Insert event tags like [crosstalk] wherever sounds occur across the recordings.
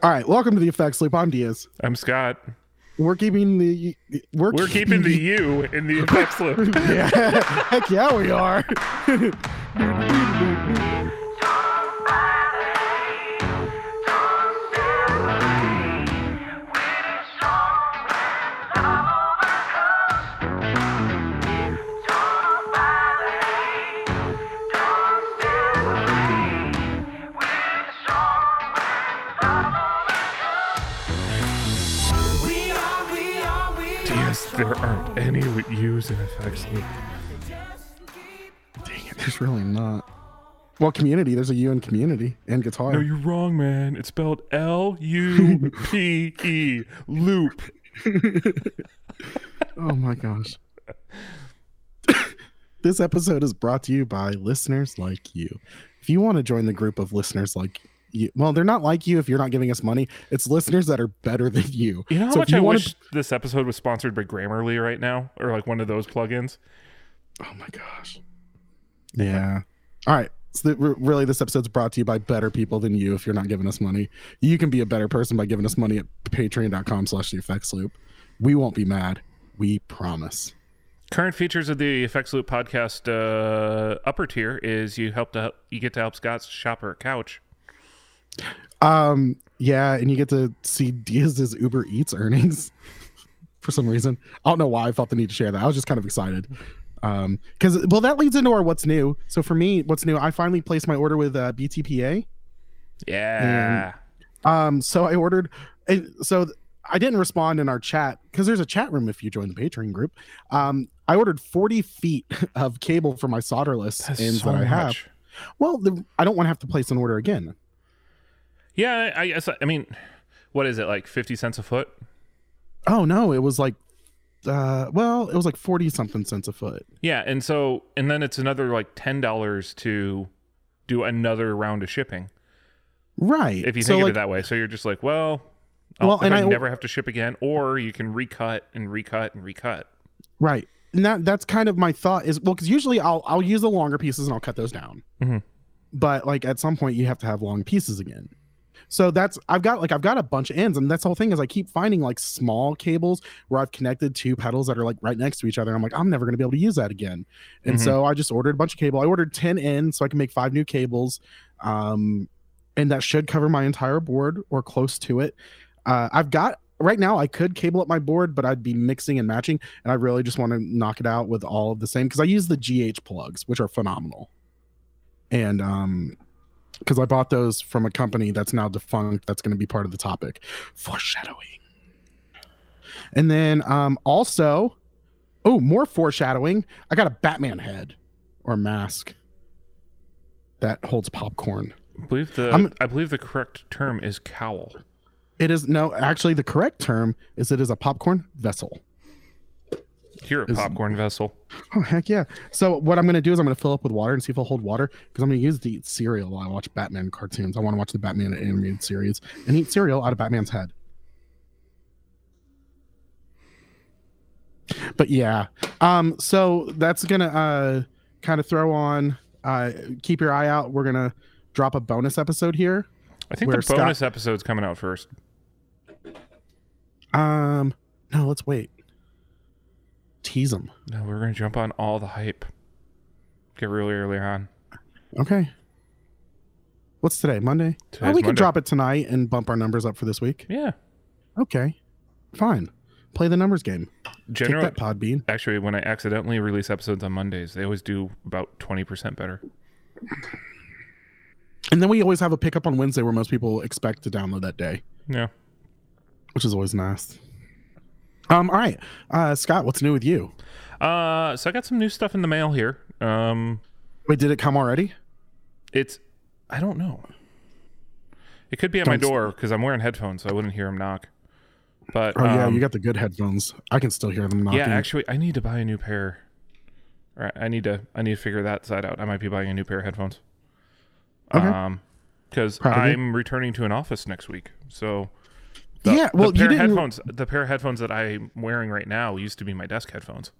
All right, welcome to the Effects Loop. I'm Diaz. I'm Scott. We're keeping the we're, We're keeping the U in the [laughs] effects loop. yeah, heck yeah, we are. [laughs] there aren't any with U's in effects. Dang it, there's really not. Well, community. There's a U in community and guitar. No, you're wrong, man. It's spelled L U P E loop. [laughs] oh my gosh. this episode is brought to you by listeners like you. If you want to join the group of listeners like you, well, they're not like you if you're not giving us money. It's listeners that are better than you. You know how So much I wanna- wish this episode was sponsored by Grammarly right now, or like one of those plugins. Oh my gosh. Yeah. All right. So th- really, this episode's brought to you by better people than you. If you're not giving us money, you can be a better person by giving us money at Patreon.com/slash The Effects Loop. We won't be mad. We promise. Current features of the Effects Loop podcast uh, upper tier is you help to you get to help Scott's shop her couch. Um. Yeah, and you get to see Diaz's Uber Eats earnings [laughs] for some reason. I don't know why I felt the need to share that. I was just kind of excited. Um, because well, that leads into our what's new. So for me, what's new? I finally placed my order with uh, BTPA. Yeah. Um, so I ordered, and so I didn't respond in our chat because there's a chat room if you join the Patreon group. Um, I ordered 40 feet [laughs] of cable for my solderless That's ends so that I have. Well, the, I don't want to have to place an order again. Yeah, I guess. I mean, what is it like? Fifty cents a foot? Oh no, it was like, uh, well, it was like 40 something cents a foot. Yeah, and so and then it's another like ten dollars to do another round of shipping Right. if you so think of like, it that way. So you're just like, well, I'll, Well, and I I- never have to ship again, or you can recut and recut and recut. right. And that that's kind of my thought is well, because usually I'll I'll use the longer pieces and I'll cut those down. Mhm. But like at some point you have to have long pieces again. So that's I've got like I've got a bunch of ends, and that's the whole thing is I keep finding like small cables where I've connected two pedals that are like right next to each other. I'm like I'm never gonna be able to use that again, and Mhm. so I just ordered a bunch of cable. I ordered ten ends so I can make five new cables, um, and that should cover my entire board or close to it. Uh, I've got right now I could cable up my board, but I'd be mixing and matching, and I really just want to knock it out with all of the same because I use the GH plugs, which are phenomenal, and um because I bought those from a company that's now defunct. That's going to be part of the topic, foreshadowing. And then um also, oh, more foreshadowing. I got a Batman head or mask that holds popcorn. I believe the I'm- I believe the correct term is cowl. It is no, actually, the correct term is it is a popcorn vessel. You're a Is- popcorn vessel. Oh heck yeah! So what I'm gonna do is I'm gonna fill up with water and see if I'll hold water because I'm gonna use the cereal while I watch Batman cartoons. I want to watch the Batman animated series and eat cereal out of Batman's head. But yeah, um, so that's gonna uh kind of throw on. Uh, keep your eye out. We're gonna drop a bonus episode here. I think the Scott- bonus episode's coming out first. Um, no, let's wait. Tease them. No, we're gonna jump on all the hype. Get really early on. Okay. What's today? Monday. oh, we could drop it tonight and bump our numbers up for this week. Yeah. Okay, fine. Play the numbers game. Take that, Podbean. actually, when I accidentally release episodes on Mondays, they always do about twenty percent better. And then we always have a pickup on Wednesday where most people expect to download that day, Yeah. which is always nice. Um, all right, uh, Scott, what's new with you? Uh, so I got some new stuff in the mail here. Um, Wait, did it come already? it's I don't know. It could be at my Don't s- door because I'm wearing headphones, so I wouldn't hear him knock. But Oh yeah, um, you got the good headphones. I can still hear them knocking. yeah. Actually, I need to buy a new pair. All right, I need to I need to figure that side out. I might be buying a new pair of headphones. Okay. Um, because Proud of you. I'm returning to an office next week, so. Yeah, well, the pair of didn't- headphones. The pair of headphones that I'm wearing right now used to be my desk headphones.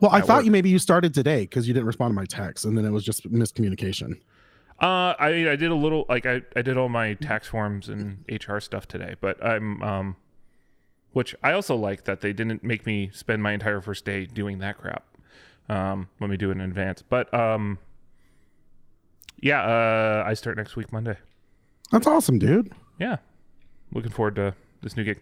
well, I thought work. you maybe you started today because you didn't respond to my text, and then it was just miscommunication. Uh, I I did a little like I, I did all my tax forms and HR stuff today, but I'm um, which I also like that they didn't make me spend my entire first day doing that crap. Um, let me do it in advance. But um, yeah, uh, I start next week Monday. That's awesome, dude. Yeah, looking forward to this new gig.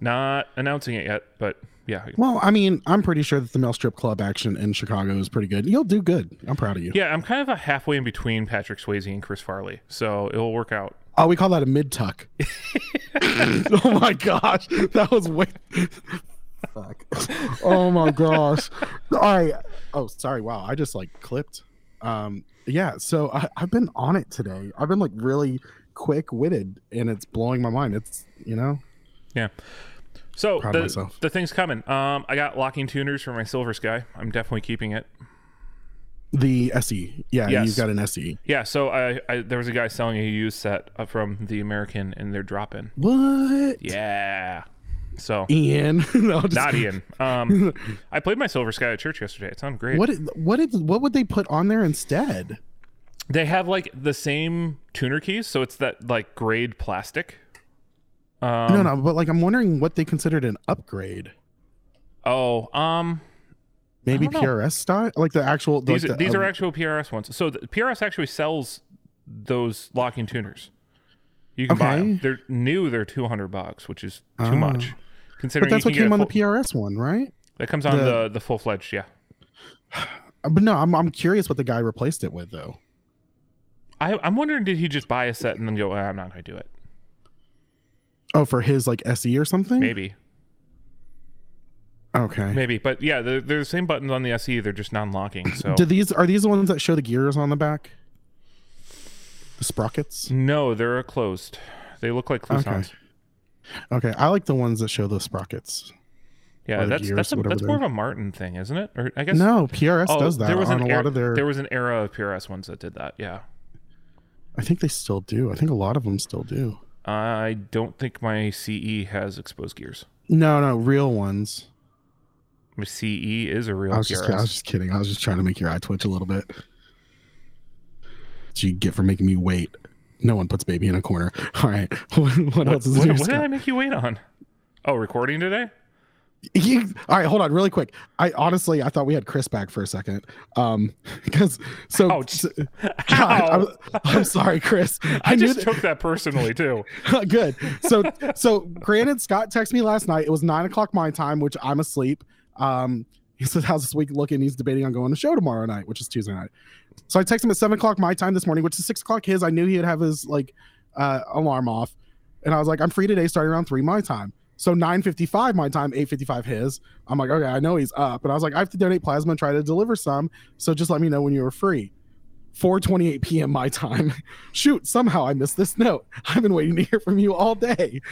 Not announcing it yet, but yeah, Well, I mean, I'm pretty sure that the Male Strip Club action in Chicago is pretty good. You'll do good. I'm proud of you. yeah. I'm kind of a halfway in between Patrick Swayze and Chris Farley, so it'll work out. Oh, we call that a mid tuck. [laughs] [laughs] oh my gosh, that was way. [laughs] Fuck. Oh my gosh. All right. Oh, sorry. Wow, I just like clipped. Um, yeah. So I, I've been on it today. I've been like really quick witted, and it's blowing my mind. It's you know. Yeah. So Proud the, the thing's coming. Um, I got locking tuners for my Silver Sky. I'm definitely keeping it. The SE, yeah, Yes. you've got an. SE. Yeah. So I, I there was a guy selling a used set uh, from the American, and they're dropping. What? Yeah. So Ian. [laughs] no, not Ian. Um, [laughs] I played my Silver Sky at church yesterday. It sounded great. What? What did? What would they put on there instead? They have like the same tuner keys, so it's that like grade plastic. Um, no, no, but like I'm wondering what they considered an upgrade. Oh, um, Maybe. PRS style, like the actual. these like are, the, these um, are actual PRS ones. So the, PRS actually sells those locking tuners. You can buy them. They're new. They're two hundred bucks, which is too Oh. much. Considering But that's what came on a the PRS one, right? that comes on the- the the full fledged. Yeah, [sighs] But no, I'm I'm curious what the guy replaced it with though. I, I'm wondering did he just buy a set and then go, "Ah, I'm not going to do it? Oh, for his like SE or something. Maybe, Okay. maybe. But yeah, they're, they're the same buttons on the SE. They're just non-locking. So Do these are these the ones that show the gears on the back? The sprockets. no, they're closed. They look like Klusons. Okay, okay, I like the ones that show the sprockets. Yeah, that's gears, that's a, that's more of a Martin thing, isn't it? Or I guess No, PRS Oh, does that there was on a er- lot of their. there was an era of PRS ones that did that. Yeah, I think they still do. I think a lot of them still do. I don't think my SE has exposed gears. No, no, real ones. My SE is a real I was just, I was just kidding. I was just trying to make your eye twitch a little bit. What you get for making me wait. No one puts baby in a corner. [laughs] All right. [laughs] What, what What, else is what, what did I make you wait on? Oh, recording today? You- all right, hold on, really quick. I honestly, I thought we had Chris back for a second, um, [laughs] because so, so- God, I'm, I'm sorry, Chris. [laughs] I, knew just took that personally too. [laughs] good. So, so granted, Scott texted me last night. It was nine o'clock my time, which I'm asleep. Um, he said, "How's this week looking?" He's debating on going to show tomorrow night, which is Tuesday night. So I texted him at seven o'clock my time this morning, which is six o'clock his. I knew he'd have his like uh, alarm off, and I was like, "I'm free today, starting around three my time." So 9:55 my time, 8:55 his. I'm like, okay, I know he's up, and I was like, I have to donate plasma and try to deliver some. So just let me know when you are free. 4:28 p.m. my time. [laughs] Shoot, somehow I missed this note. I've been waiting to hear from you all day. [laughs]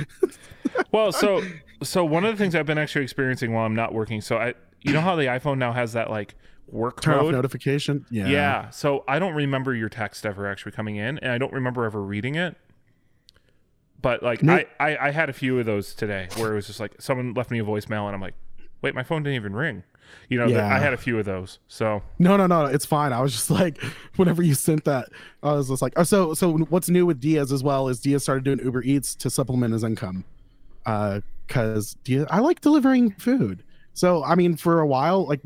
Well, so so one of the things I've been actually experiencing while I'm not working. So I, you know how the iPhone now has that like work Turn off mode. notification. Yeah. Yeah. So I don't remember your text ever actually coming in, and I don't remember ever reading it. But like No- I, I, I had a few of those today where it was just like someone left me a voicemail, and I'm like, wait, my phone didn't even ring. You know, Yeah. I had a few of those. So No, no, no, it's fine. I was just [laughs] like, whenever you sent that, I was just like, oh, so, so what's new with Diaz as well is Diaz started doing Uber Eats to supplement his income, uh, because Diaz, I like delivering food. So, I mean, for a while, like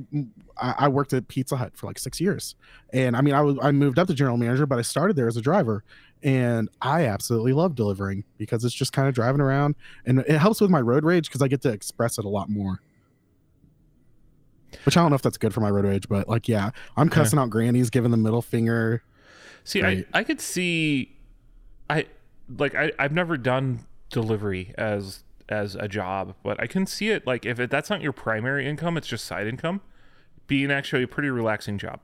I worked at Pizza Hut for like six years, and I mean, I was I moved up to general manager, but I started there as a driver, and I absolutely love delivering because it's just kind of driving around, and it helps with my road rage because I get to express it a lot more. Which I don't know if that's good for my road rage, but like, yeah, I'm cussing out grannies, giving the middle finger. see, Right. I, I could see, I like I, I've never done delivery as as a job, but I can see it like if it, that's not your primary income, it's just side income, being actually a pretty relaxing job.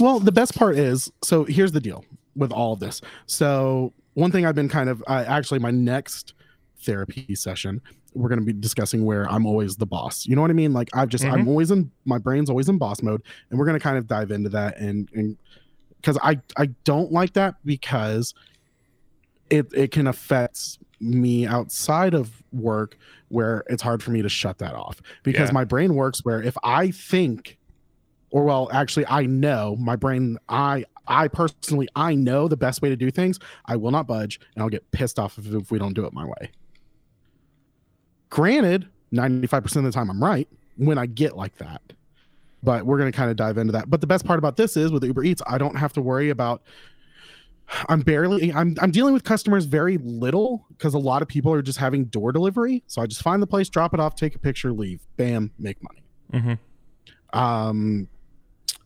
Well, the best part is so here's the deal with all of this. So, one thing I've been kind of uh, actually, my next therapy session, we're going to be discussing where I'm always the boss. You know what I mean? Like, I've just, I'm always in, my brain's always in boss mode. And we're going to kind of dive into that. And, and, because I, I don't like that because it, it can affect me outside of work where it's hard for me to shut that off because Yeah. my brain works where if I think or well actually i know my brain i I personally I know the best way to do things. I will not budge, and I'll get pissed off if, if we don't do it my way. Granted, ninety five percent of the time I'm right when I get like that, but we're gonna kind of dive into that. But the best part about this is with Uber Eats, I don't have to worry about. I'm barely I'm I'm dealing with customers very little because a lot of people are just having door delivery. So I just find the place, drop it off, take a picture, leave, bam, make money. Mm-hmm. Um,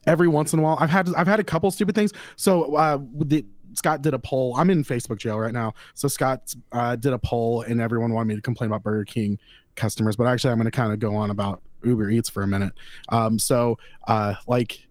every once in a while, I've had I've had a couple stupid things. So uh, the Scott did a poll. I'm in Facebook jail right now. So Scott uh, did a poll, and everyone wanted me to complain about Burger King customers. But actually, I'm going to kind of go on about Uber Eats for a minute. Um, so uh, like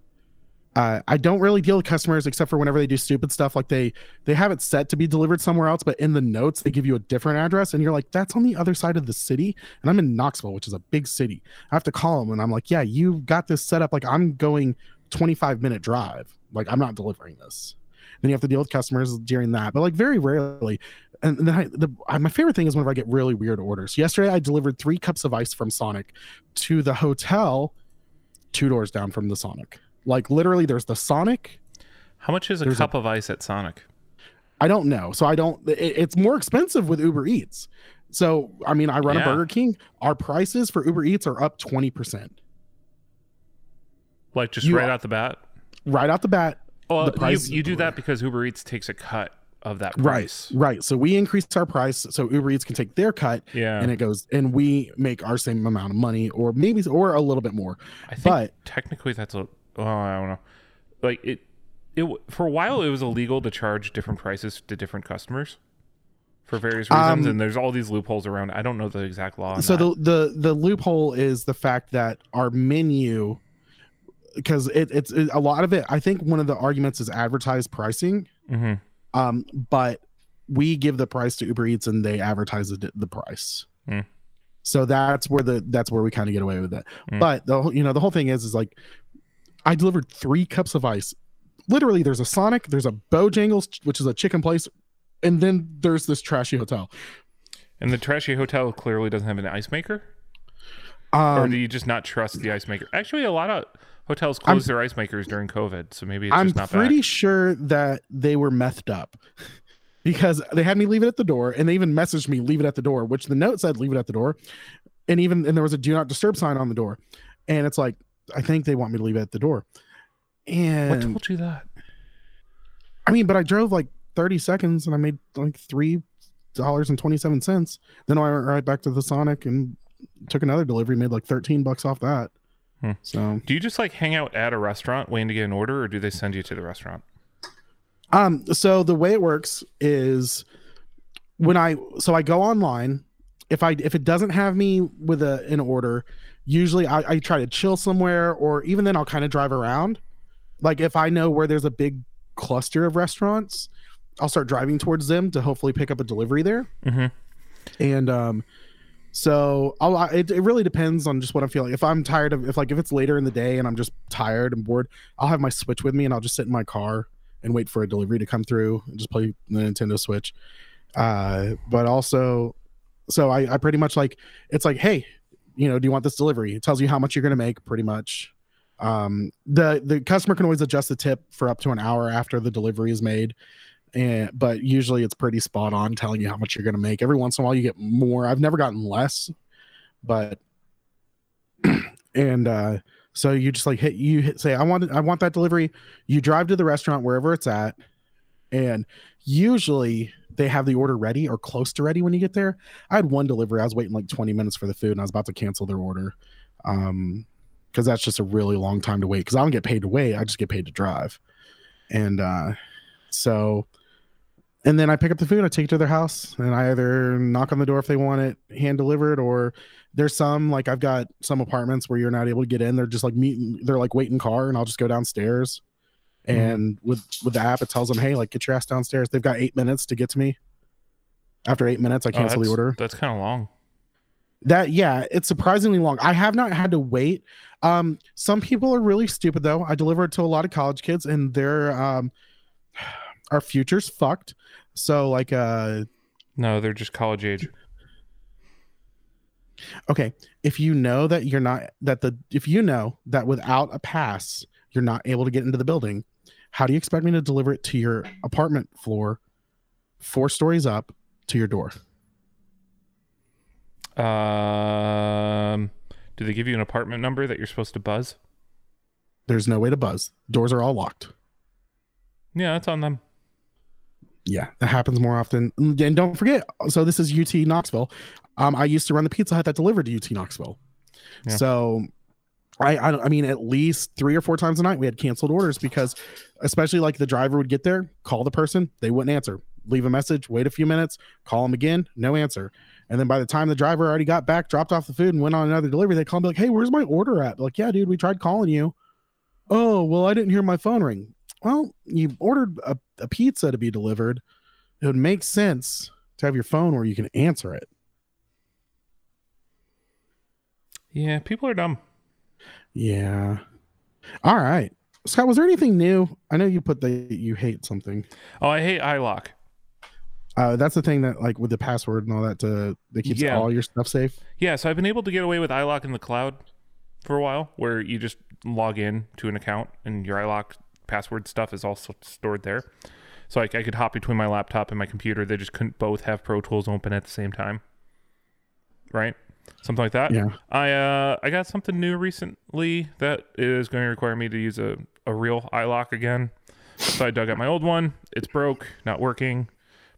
uh, I don't really deal with customers except for whenever they do stupid stuff. Like they they have it set to be delivered somewhere else, but in the notes they give you a different address, and you're like, "That's on the other side of the city." And I'm in Knoxville, which is a big city. I have to call them, and I'm like, "Yeah, you got this set up. Like I'm going 25 minute drive. Like I'm not delivering this." Then you have to deal with customers during that, but like very rarely. And then I, the my favorite thing is whenever I get really weird orders. Yesterday I delivered three cups of ice from Sonic to the hotel, two doors down from the Sonic. Like literally, there's the Sonic. How much is a There's a- cup of ice at Sonic? I don't know, so I don't. It, it's more expensive with Uber Eats. So I mean, I run Yeah. a Burger King. Our prices for Uber Eats are up twenty percent Like just You right out the bat? right out the bat. Well, The price- you, you do that because Uber Eats takes a cut of that price. right. So we increased our price so Uber Eats can take their cut, Yeah. and it goes, and we make our same amount of money, or maybe or a little bit more. I think but- technically that's a. Oh, I don't know. Like it, it for a while it was illegal to charge different prices to different customers for various reasons, Um, and there's all these loopholes around. I don't know the exact law. so that. the the the loophole is the fact that our menu because it, it's it, a lot of it i think one of the arguments is advertised pricing Mhm. um but we give the price to uber eats and they advertise the, the price Hmm. so that's where the that's where we kind of get away with it Hmm. but the whole- you know the whole thing is is like i delivered three cups of ice literally there's a sonic there's a bojangles which is a chicken place and then there's this trashy hotel and the trashy hotel clearly doesn't have an ice maker, or um do you just not trust the ice maker? Actually, a lot of hotels closed their ice makers during COVID, so maybe it's just not that. I'm pretty back. sure that they were methed up [laughs] because they had me leave it at the door and they even messaged me leave it at the door, which the note said leave it at the door. And even and there was a do not disturb sign on the door. And it's like, I think they want me to leave it at the door. What And told you that? I mean, but I drove like 30 seconds and I made like three dollars and 27 cents. Then I went right back to the Sonic and took another delivery, made like 13 bucks off that. Hmm. So Do you just like hang out at a restaurant waiting to get an order, or do they send you to the restaurant? Um, so the way it works is when I so I go online, if I if it doesn't have me with a an order, usually I, I try to chill somewhere or even then I'll kind of drive around. Like if I know where there's a big cluster of restaurants, I'll start driving towards them to hopefully pick up a delivery there. Mm-hmm. And um so I'll, I- it, it really depends on just what I'm feeling. If I'm tired of, if like if it's later in the day and I'm just tired and bored, I'll have my Switch with me and I'll just sit in my car and wait for a delivery to come through and just play the Nintendo Switch. Uh, but also, so I, I pretty much like it's like, hey, you know, do you want this delivery? It tells you how much you're gonna make, pretty much. Um, the the customer can always adjust the tip for up to an hour after the delivery is made and but usually it's pretty spot on telling you how much you're going to make. Every once in a while you get more. I've never gotten less but [clears throat] and uh so you just like hit you hit, say i want i want that delivery. You drive to the restaurant wherever it's at and usually they have the order ready or close to ready when you get there. I had one delivery. I was waiting like 20 minutes for the food and i was about to cancel their order um because that's just a really long time to wait. Because i don't get paid to wait. I just get paid to drive. And uh so and then I pick up the food, and I take it to their house, and I either knock on the door if they want it hand delivered, or there's some like I've got some apartments where you're not able to get in. They're just like meeting, they're like waiting car, and I'll just go downstairs. Mhm. And with with the app, it tells them, hey, like get your ass downstairs. They've got eight minutes to get to me. After eight minutes, I cancel the Oh, that's, order. That's kind of long. That yeah, it's surprisingly long. I have not had to wait. Um, some people are really stupid though. I deliver it to a lot of college kids, and their um, our future's fucked. So like uh No, they're just college age. okay if you know that you're not that the if you know that without a pass you're not able to get into the building How do you expect me to deliver it to your apartment floor, four stories up, to your door? Um, do they give you an apartment number that you're supposed to buzz? There's no way to buzz. Doors are all locked. Yeah, that's on them. Yeah, that happens more often. And don't forget, so this is UT Knoxville. Um, I used to run the Pizza Hut that delivered to UT Knoxville. Yeah. So I, I I mean at least three or four times a night we had canceled orders because especially like the driver would get there, call the person, they wouldn't answer. Leave a message, wait a few minutes, call them again, no answer. And then by the time the driver already got back, dropped off the food and went on another delivery, they call me like, Hey, where's my order at? Like, yeah, dude, we tried calling you. Oh, well, I didn't hear my phone ring. Well, you ordered a, a pizza to be delivered. It would make sense to have your phone where you can answer it. Yeah, people are dumb. Yeah. All right. Scott, was there anything new? I know you put that you hate something. Oh, I hate iLok. Uh, that's the thing that like with the password and all that to that keeps Yeah. all your stuff safe. Yeah, so I've been able to get away with iLok in the cloud for a while, where you just log in to an account and your iLok password stuff is also stored there. So like I could hop between my laptop and my computer. They just couldn't both have Pro Tools open at the same time, right? Something like that. Yeah. I uh I got something new recently that is going to require me to use a, a real iLok again. So I dug out my old one. It's broke, not working.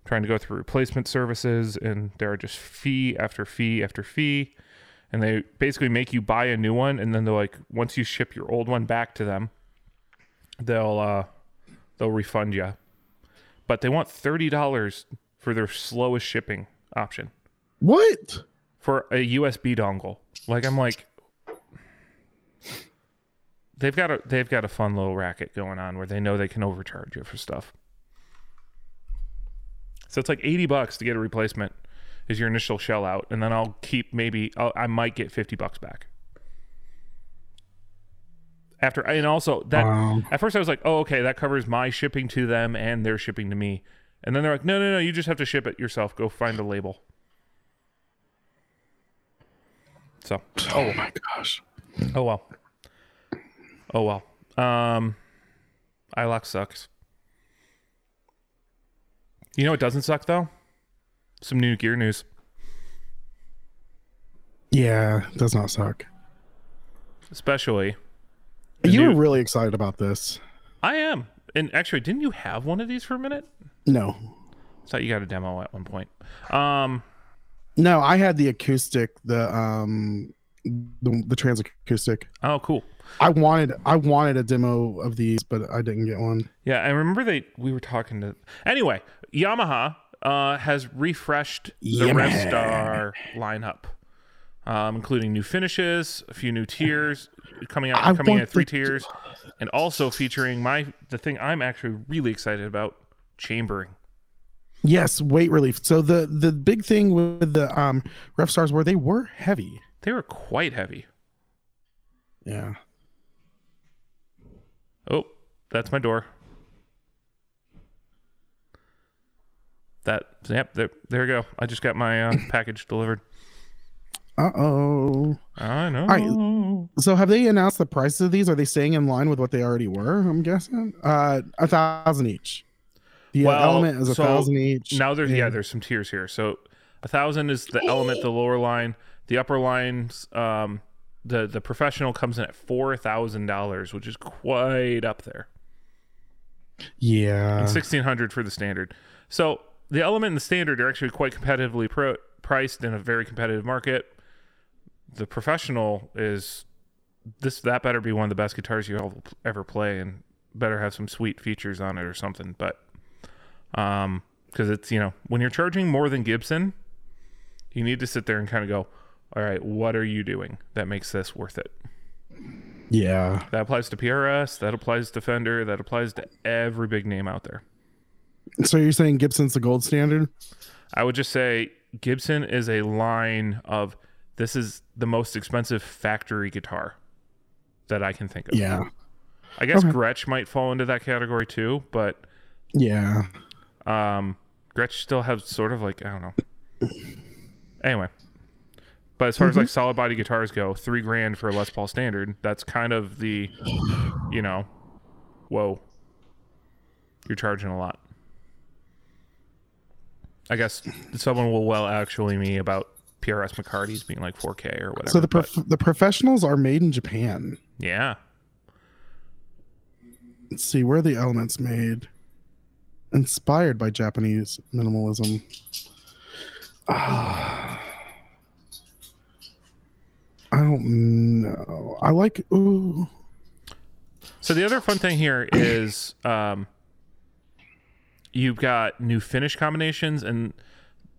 trying to go through replacement services and there are just fee after fee after fee. And they basically make you buy a new one and then they're like once you ship your old one back to them, they'll uh they'll refund you. But they want thirty dollars for their slowest shipping option What? for a USB dongle. Like I'm like they've got a they've got a fun little racket going on where they know they can overcharge you for stuff. So it's like 80 bucks to get a replacement is your initial shell out and then I'll keep maybe I'll, I might get 50 bucks back. After and also that Wow. at first I was like, "Oh, okay, that covers my shipping to them and their shipping to me." And then they're like, "No, no, no, you just have to ship it yourself. Go find a label." So, Oh my gosh. oh well. Oh well. Um iLok sucks. You know it doesn't suck though? Some new gear news. Yeah, does not suck. Especially You new- were really excited about this. I am. And actually, didn't you have one of these for a minute? No. I thought you got a demo at one point. Um No, I had the acoustic, the um the, the trans acoustic. oh cool. I wanted I wanted a demo of these, but I didn't get one. Yeah, I remember they we were talking to anyway. Yamaha uh, has refreshed the Yamaha. Revstar lineup, um, including new finishes, a few new tiers coming out, I coming in three the- tiers, and also featuring my the thing I'm actually really excited about chambering. Yes, weight relief. So the the big thing with the um Revstars were they were heavy. They were quite heavy. Yeah. Oh, that's my door. That yep, there there we go. I just got my uh, package delivered. Uh oh. I know. right. So have they announced the prices of these? Are they staying in line with what they already were? I'm guessing. Uh, a thousand each. The Well, element is a so thousand each. Now there's yeah, there's some tiers here. So a thousand is the element, the lower line. The upper lines, um, the the professional comes in at four thousand dollars, which is quite up there. yeah. Sixteen hundred for the standard. So the element and the standard are actually quite competitively pro- priced in a very competitive market. The professional is this that better be one of the best guitars you ever play, and better have some sweet features on it or something. But um, because it's you know when you're charging more than Gibson, you need to sit there and kind of go, all right, what are you doing that makes this worth it? Yeah. That applies to PRS, that applies to Fender, that applies to every big name out there. So you're saying Gibson's the gold standard? I would just say Gibson is a line of this is the most expensive factory guitar that I can think of. Yeah. I guess Okay. Gretsch might fall into that category too, but Yeah. um, Gretsch still has sort of like I don't know. Anyway, but as far as like solid body guitars go, three grand for a Les Paul standard. That's kind of the, you know, whoa. you're charging a lot. I guess someone will well actually me about PRS McCarty's being like 4K or whatever. So the but the professionals are made in Japan. yeah, Let's see where are the elements made. Inspired by Japanese minimalism. Ah. I don't know. I like ooh. So the other fun thing here is um, you've got new finish combinations, and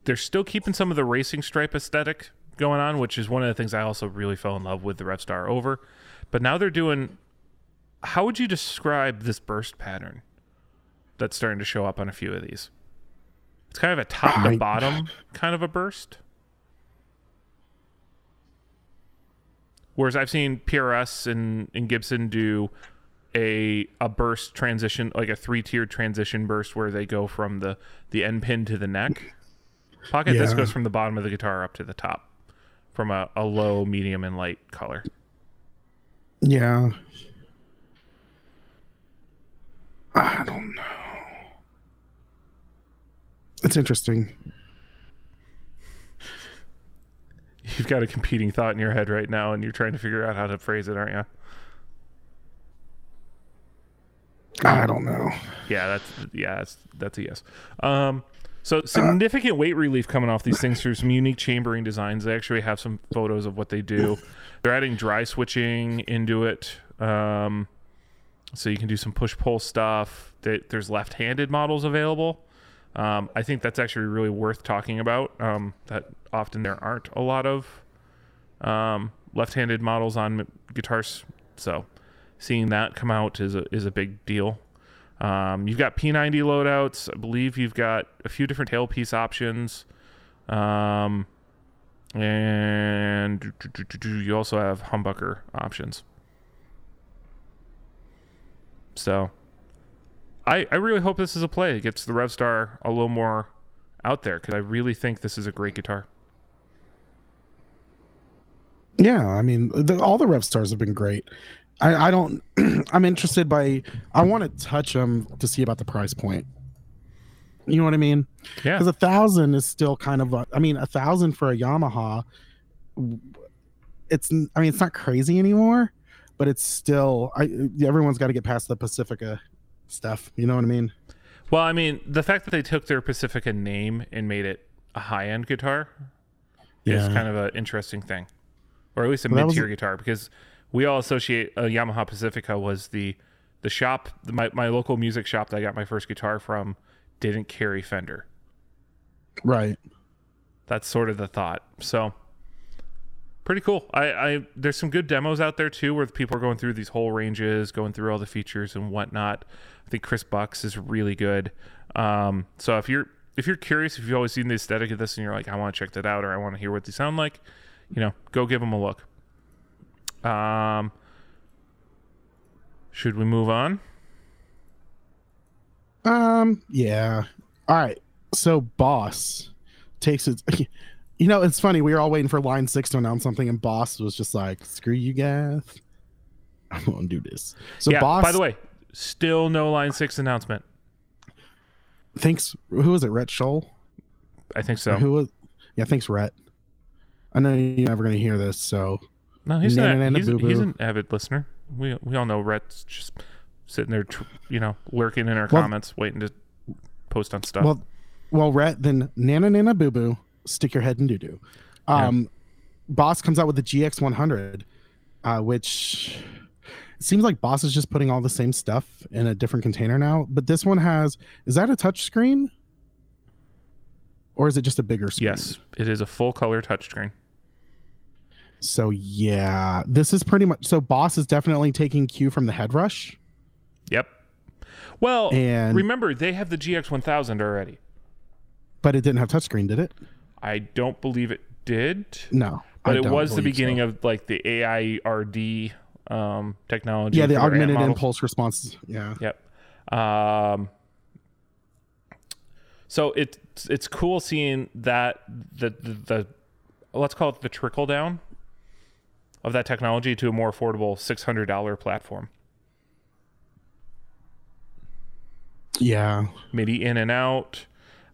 they're still keeping some of the racing stripe aesthetic going on, which is one of the things I also really fell in love with the Revstar over. But now they're doing. How would you describe this burst pattern that's starting to show up on a few of these? It's kind of a top to bottom kind of a burst. Whereas I've seen PRS and, and Gibson do a a burst transition, like a three tiered transition burst, where they go from the the end pin to the neck pocket. This Yeah. goes from the bottom of the guitar up to the top, from a, a low, medium, and light color. Yeah. I don't know. It's interesting. You've got a competing thought in your head right now, and you're trying to figure out how to phrase it, aren't you? I don't know. Yeah, that's yeah, that's that's a yes. Um, so significant weight relief coming off these things through some unique chambering designs. They actually have some photos of what they do. They're adding dry switching into it, um, so you can do some push pull stuff. They, there's left-handed models available. Um, I think that's actually really worth talking about. Um, that often there aren't a lot of um, left-handed models on guitars, so seeing that come out is a is a big deal. Um, you've got P90 loadouts. I believe you've got a few different tailpiece options. Um, and you also have humbucker options. So I, I really hope this is a play. It gets the Revstar a little more out there because I really think this is a great guitar. Yeah, I mean, the, all the Revstars have been great. I, I don't. [clears throat] I'm interested by. I want to touch them to see about the price point. You know what I mean? Yeah. Because a thousand is still kind of. A, I mean, a thousand for a Yamaha. It's. I mean, it's not crazy anymore, but it's still. I everyone's got to get past the Pacifica stuff. You know what I mean? Well, I mean, the fact that they took their Pacifica name and made it a high end guitar is kind of an interesting thing, or at least a Well, that mid was- tier guitar because we all associate a Yamaha Pacifica was the the shop my my local music shop that I got my first guitar from didn't carry Fender. Right. That's sort of the thought. So pretty cool. I, I there's some good demos out there too where people are going through these whole ranges, going through all the features and whatnot. I think Chris Buck's is really good. Um, so if you're if you're curious, if you've always seen the aesthetic of this and you're like, I want to check that out or I want to hear what they sound like, you know, go give them a look. Um, should we move on? Um. Yeah. All right. So, Boss takes it. [laughs] You know, it's funny. We were all waiting for Line Six to announce something, and Boss was just like, "Screw you, Gath. [laughs] I'm gonna do this." So, yeah. Boss. By the way, still no Line Six announcement. thanks. Who was it? Rhett Shull. I think so. Who was? Yeah, thanks, Rhett. I know you're never gonna hear this, so No, he's Na- an, na- na- he's, he's an avid listener. We we all know Rhett's just sitting there, tr- you know, lurking in our Well- comments, waiting to post on stuff. well, well, Rhett. Then Nana Nana Boo Boo, stick your head in doo doo. Um, Boss comes out with the GX 100, uh, which seems like Boss is just putting all the same stuff in a different container now. But this one has is that a touch screen? Or is it just a bigger screen? yes, it is a full color touchscreen. So yeah, this is pretty much so Boss is definitely taking cue from the HeadRush. Yep. Well, And- remember they have the GX 1000 already. But it didn't have touchscreen, did it? I don't believe it did, No. but I it was the beginning so. of like the AIRD um, technology. Yeah, the for their amp augmented impulse response. Yeah. Yep. Um, so it's it's cool seeing that the, the the let's call it the trickle down of that technology to a more affordable six hundred dollar platform. Yeah. MIDI in and out.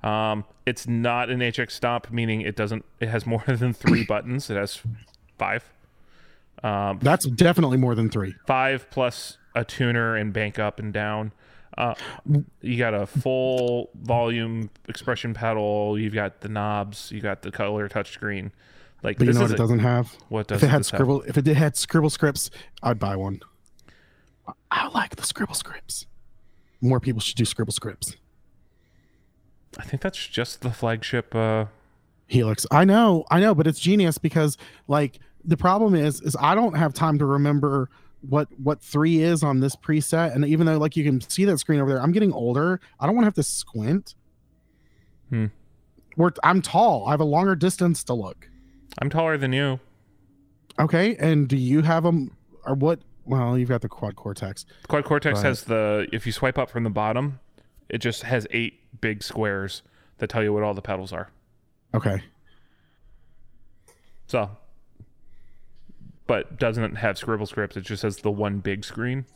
Um, it's not an HX Stomp, meaning it doesn't. It has more [laughs] than three buttons. It has five. Um, That's definitely more than three. five plus a tuner and bank up and down. Uh, you got a full volume expression pedal. You've got the knobs. You got the color touchscreen. Like But you know what it doesn't have? what does If it had this have? scribble, if it did had scribble strips, I'd buy one. I like the scribble strips. More people should do scribble strips. I think that's just the flagship. Uh, Helix. I know, I know, but it's genius because like the problem is is I don't have time to remember what what three is on this preset. And even though like you can see that screen over there, I'm getting older. I don't want to have to squint. Hmm. We're, I'm tall. I have a longer distance to look. I'm taller than you. Okay. And do you have them or what? Well, you've got the quad cortex. Quad Cortex Right. has the. If you swipe up from the bottom, it just has eight big squares that tell you what all the pedals are. Okay. So, but doesn't have scribble strips. It just has the one big screen,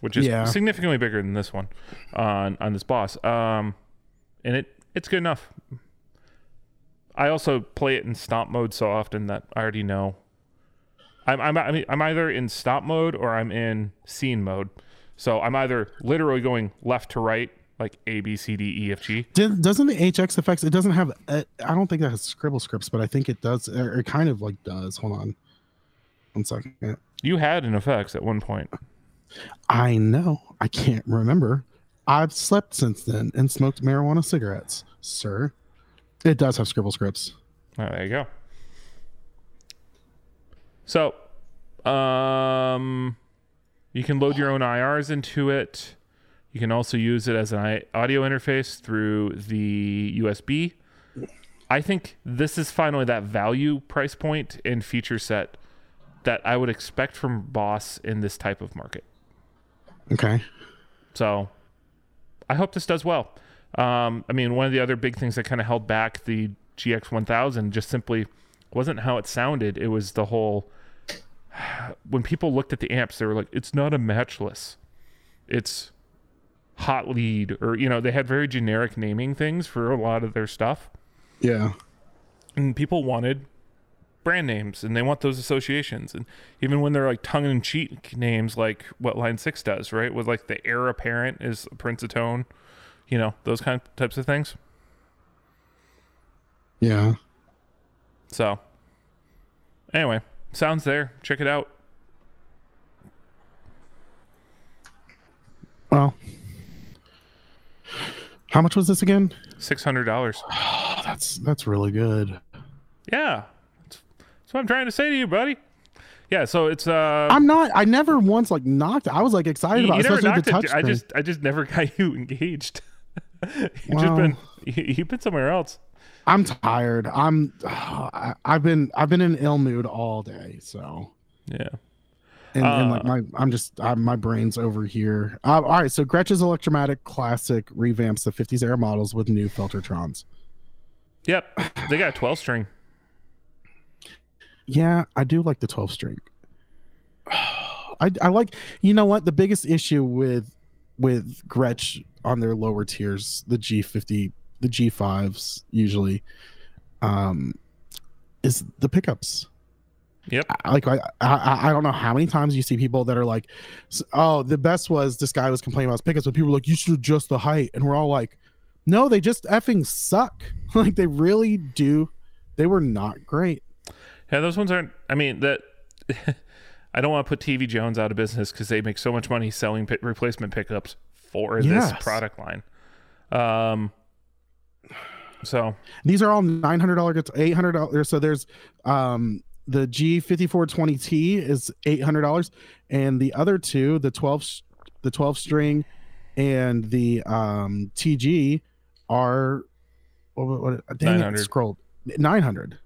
which is Yeah. significantly bigger than this one on on this boss. Um, and it it's good enough. I also play it in stomp mode so often that I already know. I'm I'm I mean, I'm either in stomp mode or I'm in scene mode. So I'm either literally going left to right, like A B C D E F G, Did, doesn't the HX effects? It doesn't have. uh, I don't think that has scribble strips, but I think it does. Or it kind of like does. Hold on, one second. You had an effects at one point. I know. I can't remember. I've slept since then and smoked marijuana cigarettes, sir. It does have scribble strips. There you go. So, um, you can load your own IRs into it. You can also use it as an audio interface through the USB. I think this is finally that value price point and feature set that I would expect from Boss in this type of market. Okay. So I hope this does well. Um, I mean, one of the other big things that kind of held back the GX 1000 just simply wasn't how it sounded. It was the whole. [sighs] When people looked at the amps, they were like, it's not a matchless. It's hot lead, or, you know, they had very generic naming things for a lot of their stuff. Yeah. And people wanted brand names and they want those associations. And even when they're like tongue in cheek names, like what Line 6 does, right? With like the heir apparent is Prince of Tone, you know, those kind of types of things. Yeah. So, anyway, sounds there. Check it out. Well, how much was this again? $600. Oh, that's that's really good. Yeah. That's, that's what I'm trying to say to you, buddy. Yeah, so it's uh I'm not. I never once like knocked. I was like excited you, about, you it, never especially knocked the touch it. I just I just never [laughs] got you engaged. [laughs] you've just Well- been [laughs] you, you've been somewhere else. I'm tired. I'm. [sighs] I've been. I've been in ill mood all day. So. Yeah. and, and like Uh, my i'm just i my brain's over here uh, all right so gretsch's electromatic classic revamps the 50s era models with new filtertrons Yep. They got a 12 string. yeah i do like the 12 string [sighs] I, I like you know what the biggest issue with with gretsch on their lower tiers the g50 the g5s usually um is the pickups Yep. I- like I, I I don't know how many times you see people that are like, oh, the best was this guy was complaining about his pickups, but people were like, you should adjust the height, and we're all like, no, they just effing suck. [laughs] like they really do. They were not great. Yeah, those ones aren't. I mean, that. [laughs] I don't want to put TV Jones out of business because they make so much money selling pi- replacement pickups for Yes. this product line. Um. So These are all nine hundred dollars, eight hundred dollars. So there's um the G fifty four twenty T is eight hundred dollars, and the other two, the twelve the twelve string, and the um TG are what, what, dang it, scrolled nine hundred.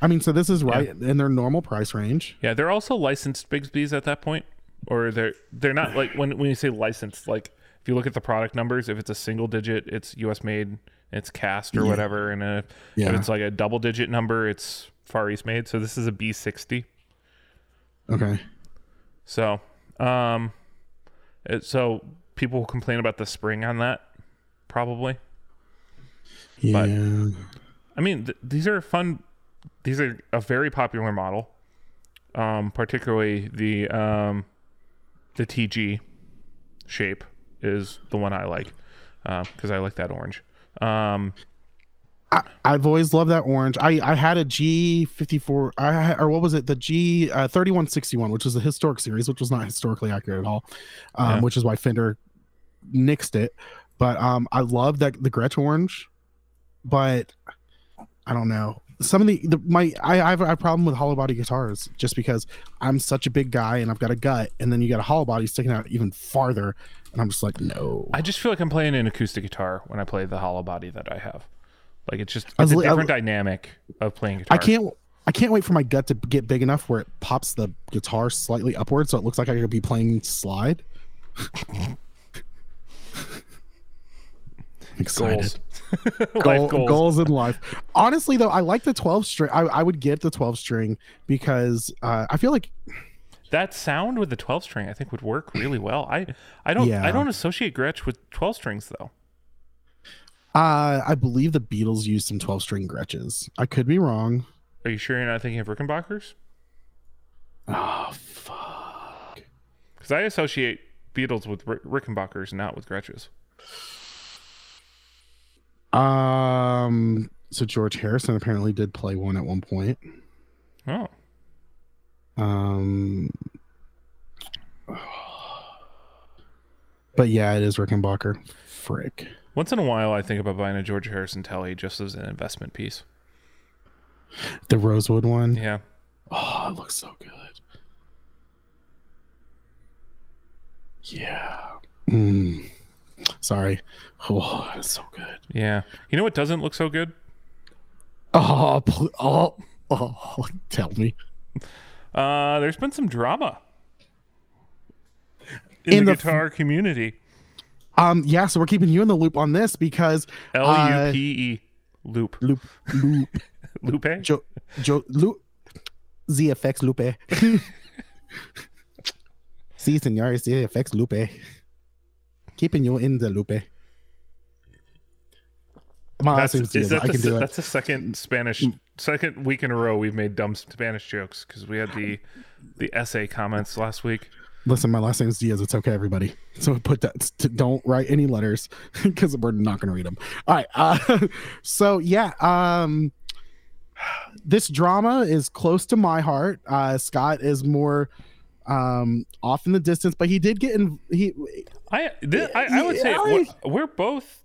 I mean, so this is right in their normal price range. yeah, they're also licensed Bigsby's at that point, or they're they're not like when when you say licensed, like if you look at the product numbers, if it's a single digit, it's U.S. made, it's cast or Yeah. whatever, and if, Yeah. if it's like a double digit number, it's Far East made. So this is a B60. Okay. So, um, it, so people will complain about the spring on that, probably. Yeah. I mean, th- these are fun. These are a very popular model, um, particularly the um, the TG shape is the one I like because I like that orange. Um, I, I've always loved that orange. I, I had a G54, I or what was it? The G uh, 3161, which was a historic series, which was not historically accurate at all, um, Yeah. which is why Fender nixed it. But um, I love that the Gretsch orange, but I don't know. Some of the, the my I, I have a problem with hollow body guitars just because I'm such a big guy and I've got a gut, and then you got a hollow body sticking out even farther, and I'm just like, no. I just feel like I'm playing an acoustic guitar when I play the hollow body that I have. Like it's just it's was a li- I different dynamic of playing guitar. I can't. I can't wait for my gut to get big enough where it pops the guitar slightly upward, so it looks like I could be playing slide. [laughs] Excited. goals. [laughs] Goal- goals. goals in life. Honestly, though, I like the 12 string. I, I would get the 12 string because uh, I feel like That sound with the 12 string I think would work really well. I I don't Yeah. I don't associate Gretsch with 12 strings though. uh, I believe the Beatles used some 12 string Gretsches. I could be wrong. Are you sure you're not thinking of Rickenbackers? Oh fuck. Because I associate Beatles with Rick- Rickenbackers, not with Gretsches. Um. So George Harrison apparently did play one at one point. Oh, Um, but yeah, it is Rickenbacker. Frick. once in a while I think about buying a George Harrison telly just as an investment piece. The Rosewood one. Yeah, Oh, it looks so good. Yeah. Mm. Sorry. Oh, it's so good. yeah. You know what doesn't look so good? Oh, pl- oh, oh, tell me. Uh, there's been some drama in, In the, the f- guitar community. Um, yeah, so we're keeping you in the loop on this because L U P E loop loop, loop, Lupe. Joe, Joe, loop, ZFX Lupe. sí, señor, ZFX Lupe. Keeping you in the Lupe. My last That's, name's is that I can do it. that's the second Spanish second week in a row we've made dumb Spanish jokes because we had the the essay comments last week. Listen, my last name is Diaz. It's okay, everybody. So put that. Don't write any letters [laughs] because we're not going to read them. All right. Uh, [laughs] so yeah, um, this drama is close to my heart. Uh, Scott is more um, off in the distance, but he did get in. He I thi- I, I would say Yeah, we're, we're both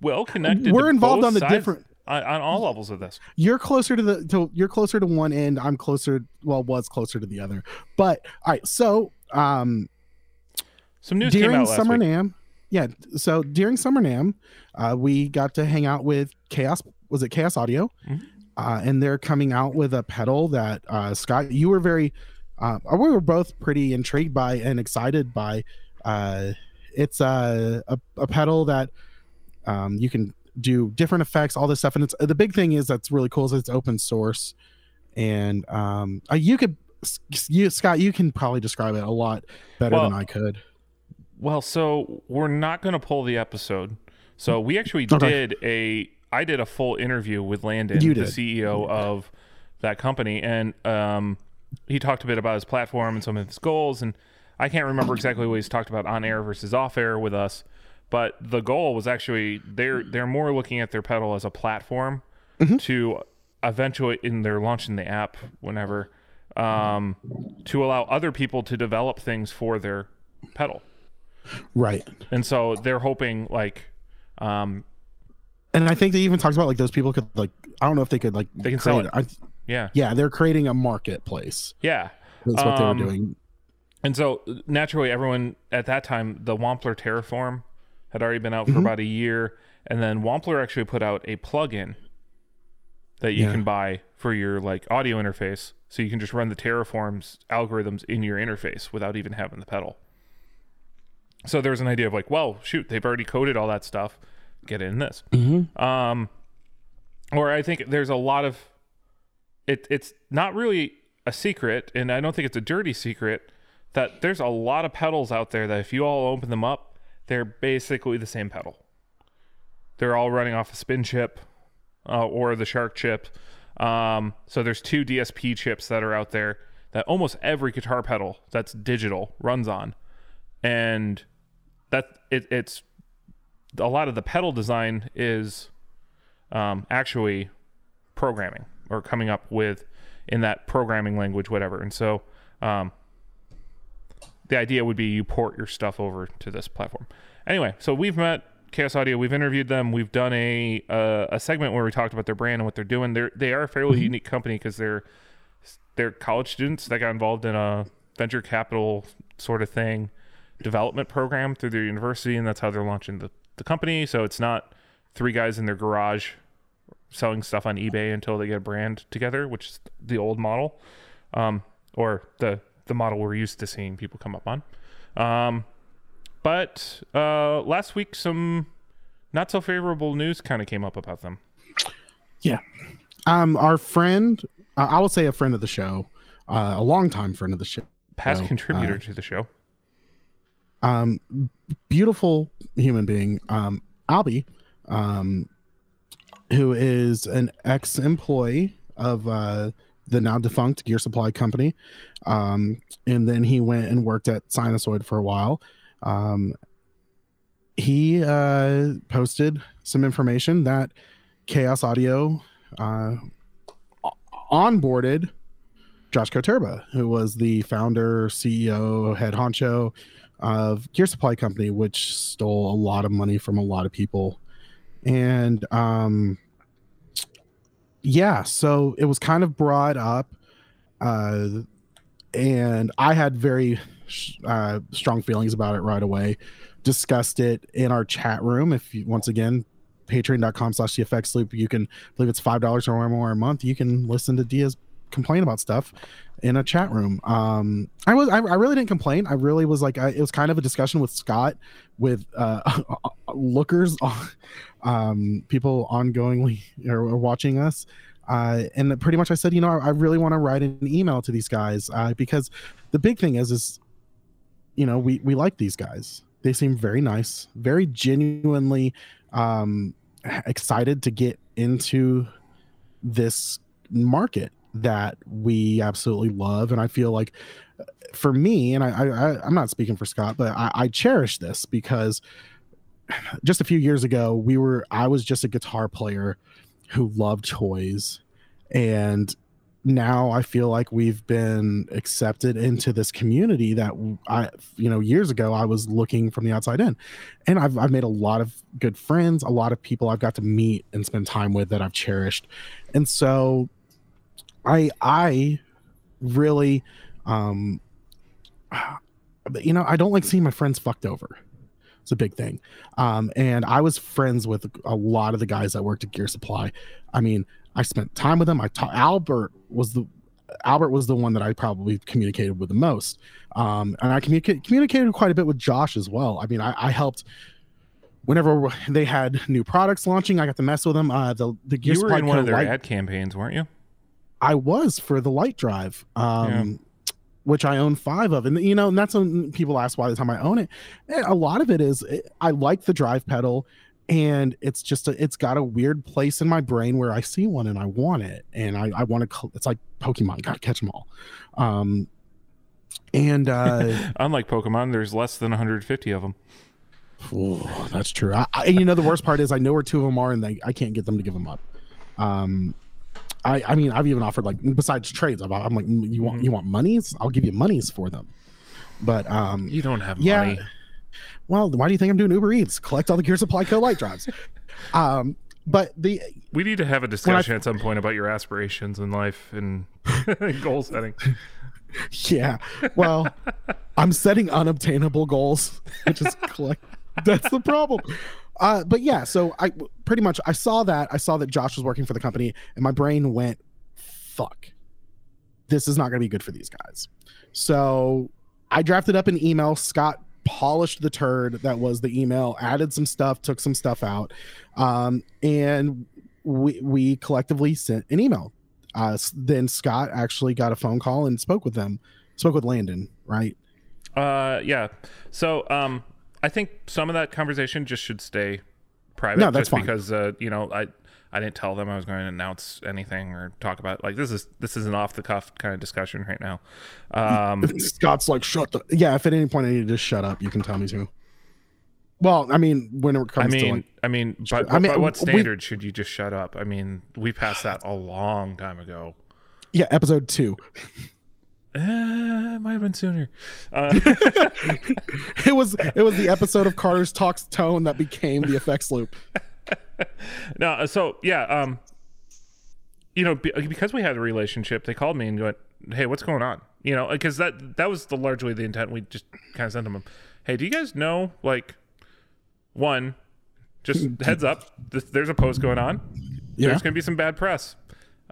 well connected. We're involved on the sides- different- on, on all levels of this. you're closer to the to, you're closer to one end. I'm closer. Well, was closer to the other. But all right. So um, Some news came during out last summer week. NAMM yeah so during summer NAMM uh, we got to hang out with chaos was it chaos audio Mhm. uh, and they're coming out with a pedal that uh, scott you were very uh, we were both pretty intrigued by and excited by uh, it's uh, a, a pedal that um, you can do different effects all this stuff and it's the big thing is that's really cool is it's open source and um, uh, you could you scott you can probably describe it a lot better Well, than i could Well, so we're not going to pull the episode. So we actually Okay. did a I did a full interview with Landon, the. CEO of that company, and um, he talked a bit about his platform and some of his goals. And I can't remember exactly what he's talked about on air versus off air with us, but the goal was actually they're they're more looking at their pedal as a platform to eventually, in they're launching the app whenever um, to allow other people to develop things for their pedal. Right. And so they're hoping like um And I think they even talked about like those people could like I don't know if they could like They can sell create I, yeah. yeah, they're creating a marketplace. Yeah. That's what Um, they were doing. And so naturally everyone at that time the Wampler Terraform had already been out for Mm-hmm. about a year and then Wampler actually put out a plugin that you Yeah. can buy for your like audio interface so you can just run the Terraform's algorithms in your interface without even having the pedal. So there was an idea of like, well, shoot, they've already coded all that stuff. Get in this. Mm-hmm. um or i think there's a lot of it it's not really a secret and i don't think it's a dirty secret that there's a lot of pedals out there that if you all open them up they're basically the same pedal. They're all running off a spin chip uh, or the SHARC chip. Um, so there's two DSP chips that are out there that almost every guitar pedal that's digital runs on, and that it, it's a lot of the pedal design is um, actually programming or coming up with in that programming language, whatever. And so um, the idea would be you port your stuff over to this platform. Anyway, so we've met Chaos Audio. We've interviewed them. We've done a uh, a segment where we talked about their brand and what they're doing. They're they are a fairly Mm-hmm. unique company because they're they're college students that got involved in a venture capital sort of thing development program through their university, and that's how they're launching the the company. So it's not three guys in their garage selling stuff on eBay until they get a brand together, which is the old model, um, or the the model we're used to seeing people come up on. Um, but uh, last week, some not so favorable news kind of came up about them. Yeah. Um, our friend, uh, I will say a friend of the show, uh, a longtime friend of the show, Past contributor uh, to the show. um, beautiful human being, um, Albie, um, who is an ex-employee of uh, the now defunct Gear Supply Company, um, and then he went and worked at Sinasoid for a while. Um, he uh, posted some information that Chaos Audio uh, onboarded Josh Koterba, who was the founder, CEO, head honcho of Gear Supply Company, which stole a lot of money from a lot of people. And um, yeah, so it was kind of brought up, uh, and I had very uh, strong feelings about it right away. Discussed it in our chat room. If you, once again, patreon.com slash the FX loop, you can I believe it's five dollars or more a month. You can listen to Diaz complain about stuff in a chat room. Um, I was I, I really didn't complain. I really was like I, it was kind of a discussion with Scott with uh, [laughs] lookers, um, people ongoingly or watching us. Uh, and pretty much I said, you know, I, I really want to write an email to these guys uh, because the big thing is, is you know, we we like these guys. They seem very nice, very genuinely um, excited to get into this market that we absolutely love and i feel like uh, for me and i, I i'm not speaking for scott but I, I cherish this because [sighs] just a few years ago we were i was just a guitar player who loved toys and now i feel like we've been accepted into this community that i you know years ago i was looking from the outside in. And i've, I've made a lot of good friends a lot of people i've got to meet and spend time with that i've cherished. And so i i really um you know i don't like seeing my friends fucked over. It's a big thing. Um and i was friends with a lot of the guys that worked at gear supply. I mean i spent time with them. I taught albert was the albert was the one that i probably communicated with the most. Um and i communica- communicated quite a bit with josh as well. I mean i, I helped whenever they had new products launching i got to mess with them. Uh the the gear You were supply in one of their light- ad campaigns, weren't you? I was for the light drive, um, which I own five of, and you know, and that's when people ask why the time I own it. And a lot of it is it, I like the drive pedal, and it's just a, it's got a weird place in my brain where I see one and I want it, and I I want to. It's like Pokemon, got to catch them all. Um, and uh, [laughs] Unlike Pokemon, there's less than 150 of them. Oh, that's true. I, I, and you know, the worst part is I know where two of them are, and they, I can't get them to give them up. Um, I, I mean, I've even offered like besides trades, I'm, I'm like, you want you want monies? I'll give you monies for them. But um, You don't have yeah. money. well, why do you think I'm doing Uber Eats? Collect all the Gear Supply Co. light drives. [laughs] um, but the We need to have a discussion at some point about your aspirations in life and [laughs] goal setting. yeah, well, [laughs] I'm setting unobtainable goals, which is collect. That's the problem. Uh, but yeah, so I pretty much I saw that I saw that Josh was working for the company, and my brain went, "Fuck, this is not going to be good for these guys." So I drafted up an email. Scott polished the turd that was the email, added some stuff, took some stuff out, um, and we we collectively sent an email. Uh, then Scott actually got a phone call and spoke with them, spoke with Landon, right? Uh, yeah. So, um, I think some of that conversation just should stay private. No, that's just fine. because uh, you know I I didn't tell them I was going to announce anything or talk about like this is this is an off the cuff kind of discussion right now. Um, [laughs] Scott's like, shut the. Yeah, if at any point I need to just shut up, you can tell me to. Well, I mean, when it I comes to mean, like, I mean, by, I mean, by what we- standard should you just shut up? I mean, we passed that a long time ago. yeah, episode two, Uh, it might have been sooner. Uh, [laughs] it was it was the episode of Carter's talks tone that became the effects loop. [laughs] no, uh, so yeah, um, you know, be, because we had a relationship, they called me and went, "Hey, what's going on?" You know, because that that was the largely the intent. We just kind of sent them, "Hey, do you guys know like one, just [laughs] heads up, there's a post going on. Yeah, There's gonna be some bad press.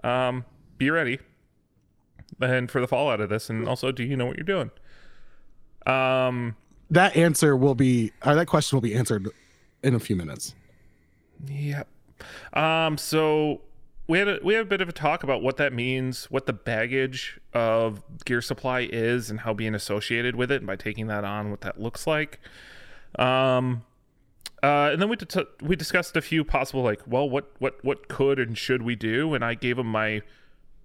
Um, be ready." And for the fallout of this, and also, do you know what you're doing? Um, that answer will be uh, that question will be answered in a few minutes. Yep. Um. So we had a, we had a bit of a talk about what that means, what the baggage of gear supply is, and how being associated with it, and by taking that on, what that looks like. Um. Uh, and then we t- we discussed a few possible like, well, what what what could and should we do? And I gave him my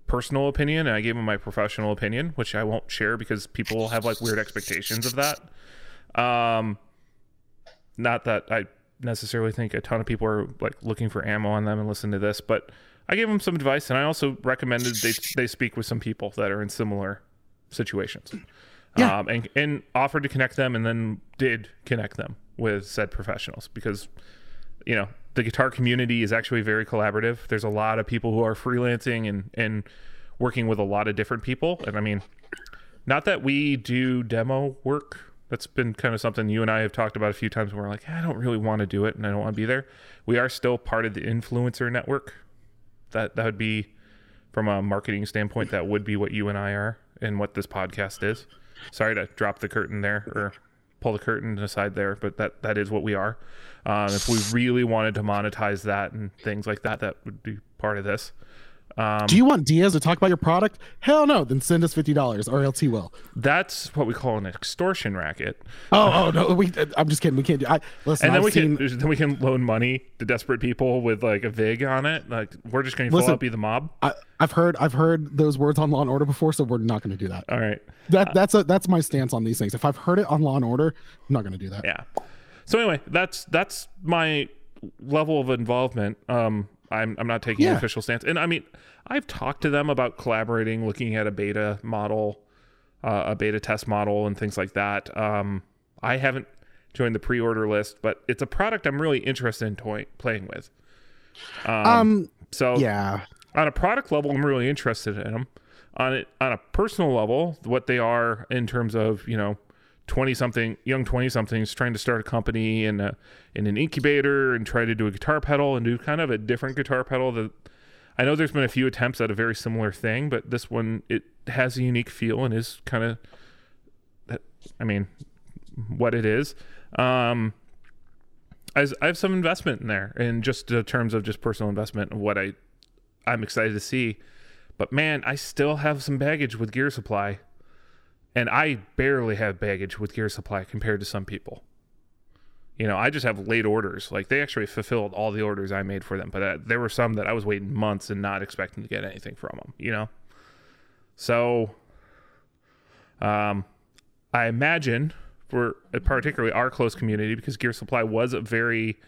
personal opinion, and I gave him my professional opinion, which I won't share because people have like weird expectations of that. Um, not that I necessarily think a ton of people are like looking for ammo on them and listen to this, but I gave them some advice, and I also recommended they they speak with some people that are in similar situations, Yeah. um, and and offered to connect them, and then did connect them with said professionals because you know the guitar community is actually very collaborative. There's a lot of people who are freelancing and and working with a lot of different people, and I mean, not that we do demo work. That's been kind of something you and I have talked about a few times. Where we're like, I don't really want to do it, and I don't want to be there. We are still part of the influencer network. That that would be, from a marketing standpoint, that would be what you and I are, and what this podcast is. Sorry to drop the curtain there, or pull the curtain aside there, but that that is what we are. Um, if we really wanted to monetize that and things like that, that would be part of this. Um, Do you want Diaz to talk about your product? Hell no. Then send us fifty dollars, or LT will. that's what we call an extortion racket. Oh, oh no. We. I'm just kidding. We can't do. I listen. and then I've we seen, can then we can loan money to desperate people with like a vig on it. Like we're just going to full out be the mob. I, I've heard. I've heard those words on Law and Order before, so we're not going to do that. All right, That that's a that's my stance on these things. If I've heard it on Law and Order, I'm not going to do that. yeah. So anyway, that's that's my level of involvement. Um, I'm I'm not taking an official stance, and I mean I've talked to them about collaborating, looking at a beta model, uh, a beta test model, and things like that. Um, I haven't joined the pre-order list, but it's a product I'm really interested in toy- playing with. Um, Um. so Yeah. on a product level, I'm really interested in them. On it, on a personal level, what they are in terms of you know, twenty something young twenty somethings trying to start a company in a in an incubator and try to do a guitar pedal and do kind of a different guitar pedal that. I know there's been a few attempts at a very similar thing, but this one it has a unique feel and is kind of, I mean, what it is. Um, I, I have some investment in there, in just terms of just personal investment and what I I'm excited to see. But man, I still have some baggage with Gear Supply. And I barely have baggage with Gear Supply compared to some people. You know, I just have late orders. Like they actually fulfilled all the orders I made for them, but uh, there were some that I was waiting months and not expecting to get anything from them, you know? So um I imagine for uh, particularly our close community because Gear Supply was a very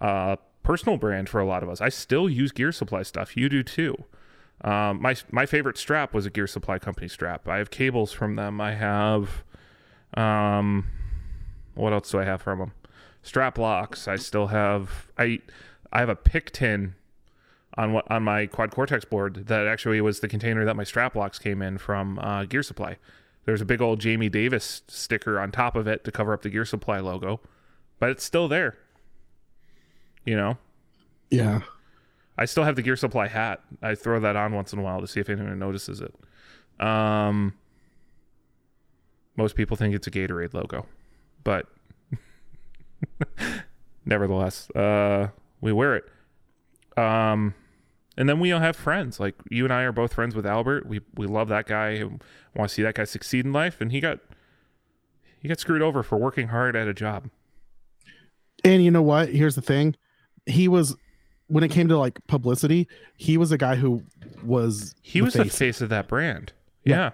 uh personal brand for a lot of us. I still use Gear Supply stuff. You do too. Um, my my favorite strap was a Gear Supply company strap. I have cables from them. I have, um, what else do I have from them? Strap locks. I still have. I I have a pick tin on what on my Quad Cortex board that actually was the container that my strap locks came in from uh, Gear Supply. There's a big old Jamie Davis sticker on top of it to cover up the Gear Supply logo, but it's still there. You know, Yeah. I still have the Gear Supply hat. I throw that on once in a while to see if anyone notices it. Um, most people think it's a Gatorade logo, but [laughs] nevertheless, uh, we wear it. Um, and then we all have friends. Like you and I are both friends with Albert. We we love that guy. Want to see that guy succeed in life, and he got he got screwed over for working hard at a job. And you know what? Here's the thing. He was when it came to like publicity, he was a guy who was He the was the face. face of that brand. Yeah.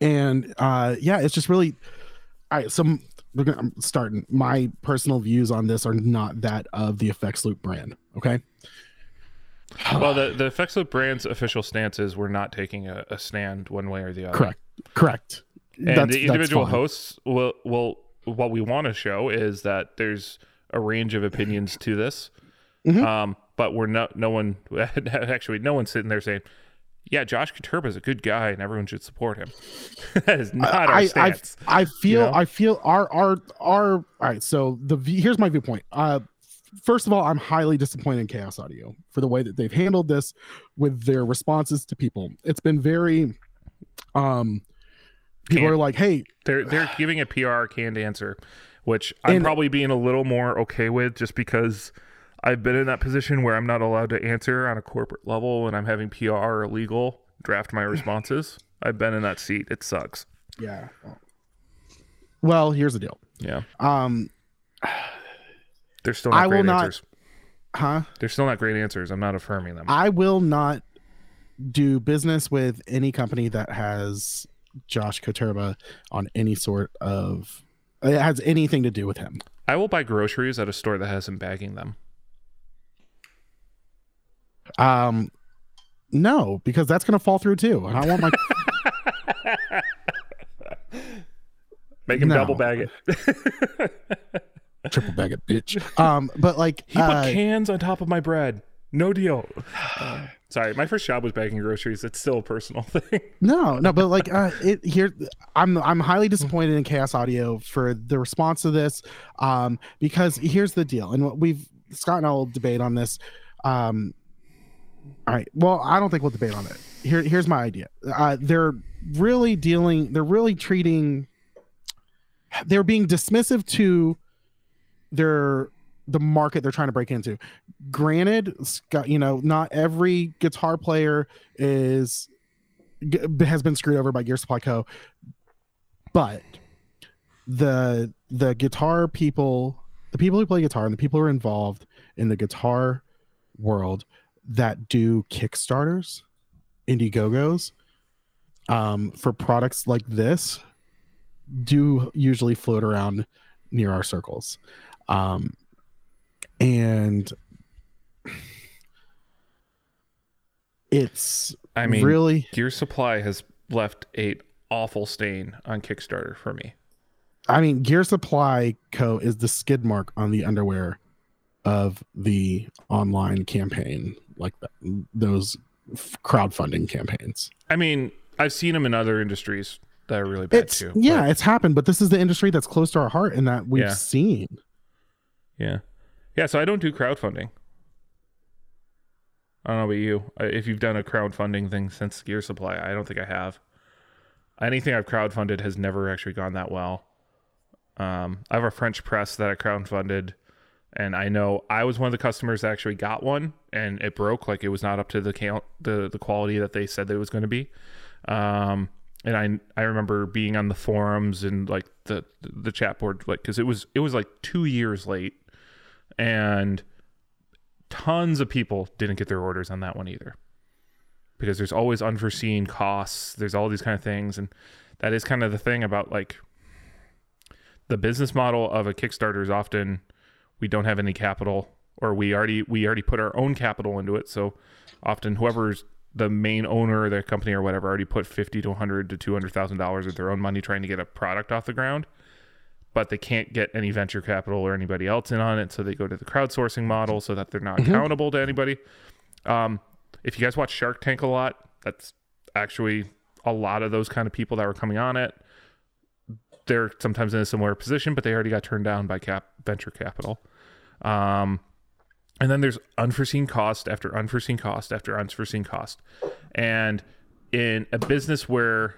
Yeah. and uh yeah it's just really all right so m- we're gonna i'm starting my personal views on this are not that of the effects loop brand okay [sighs] Well, the the Effects Loop brand's official stance is we're not taking a, a stand one way or the other. correct correct And the individual hosts will will what we want to show is that there's a range of opinions to this. Mhm. Um, but we're not no one [laughs] actually no one's sitting there saying, Yeah, Josh Katurba is a good guy and everyone should support him. [laughs] that is not our I, I, stance. I feel know? I feel our our our all right so the here's my viewpoint uh first of all i'm highly disappointed in chaos audio for the way that they've handled this with their responses to people it's been very um people Can't- are like hey They're they're giving a PR canned answer, which I'm And- probably being a little more okay with just because I've been in that position where I'm not allowed to answer on a corporate level and I'm having PR or legal draft my responses. [laughs] I've been in that seat. It sucks. yeah well here's the deal Yeah. um They're still not I will great not- answers. huh They're still not great answers. I'm not affirming them. I will not do business with any company that has Josh Koturba on any sort of it has anything to do with him. I will buy groceries at a store that has him bagging them. Um no, because that's gonna fall through too. And I want my [laughs] Make him No. double bag it. [laughs] triple bag of bitch. [laughs] Um, but like he put uh, cans on top of my bread. No deal. [sighs] Sorry, my first job was bagging groceries. It's still a personal thing. No, no, but like uh it here I'm I'm highly disappointed in Chaos Audio for the response to this. Um because here's the deal, and what we've Scott and I will debate on this. Um all right. Well, I don't think we'll debate on it. Here here's my idea. Uh they're really dealing they're really treating they're being dismissive to their the market they're trying to break into. Granted, you know, not every guitar player is has been screwed over by Gear Supply Co. But the the guitar people, the people who play guitar and the people who are involved in the guitar world that do Kickstarters, Indiegogos, um, for products like this, do usually float around near our circles, um, and it's I mean, really Gear Supply has left a awful stain on Kickstarter for me. I mean, Gear Supply Co. is the skid mark on the underwear of the online campaign, like that, those f- crowdfunding campaigns. I mean, I've seen them in other industries that are really bad It's too. yeah, but- it's happened, but this is the industry that's close to our heart and that we've Yeah. seen. yeah, yeah. So I don't do crowdfunding. I don't know about you. If you've done a crowdfunding thing since Gear Supply, I don't think I have. Anything I've crowdfunded has never actually gone that well. Um, I have a French press that I crowdfunded, and I know I was one of the customers that actually got one, and it broke. Like it was not up to the count, the the quality that they said that it was going to be. Um, and I I remember being on the forums and like the the chat board, like because it was it was like two years late, and tons of people didn't get their orders on that one either because there's always unforeseen costs there's all these kind of things and that is kind of the thing about like the business model of a kickstarter is often we don't have any capital or we already we already put our own capital into it so often whoever's the main owner of the company or whatever already put 50 to 100 to 200 thousand dollars of their own money trying to get a product off the ground but they can't get any venture capital or anybody else in on it so they go to the crowdsourcing model so that they're not accountable to anybody um, if you guys watch Shark Tank a lot, that's actually a lot of those kind of people that were coming on it. They're sometimes in a similar position, but they already got turned down by cap venture capital. Um, and then there's unforeseen cost after unforeseen cost after unforeseen cost. And in a business where,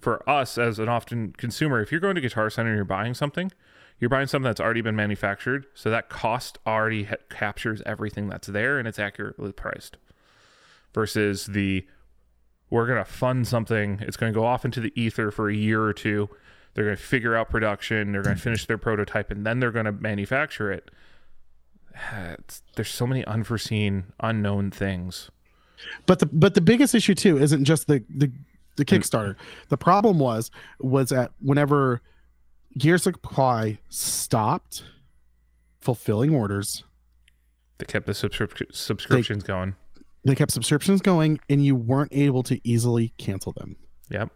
for us as an often consumer, if you're going to Guitar Center and you're buying something, you're buying something that's already been manufactured. So that cost already ha- captures everything that's there and it's accurately priced versus the we're going to fund something it's going to go off into the ether for a year or two They're going to figure out production. They're going to finish their prototype, and then they're going to manufacture it. It's, there's so many unforeseen, unknown things. But the but the biggest issue too isn't just the the, the Kickstarter. The problem was was that whenever Gear Supply stopped fulfilling orders, They kept the subscrip- subscriptions going. they kept subscriptions going, and you weren't able to easily cancel them. Yep.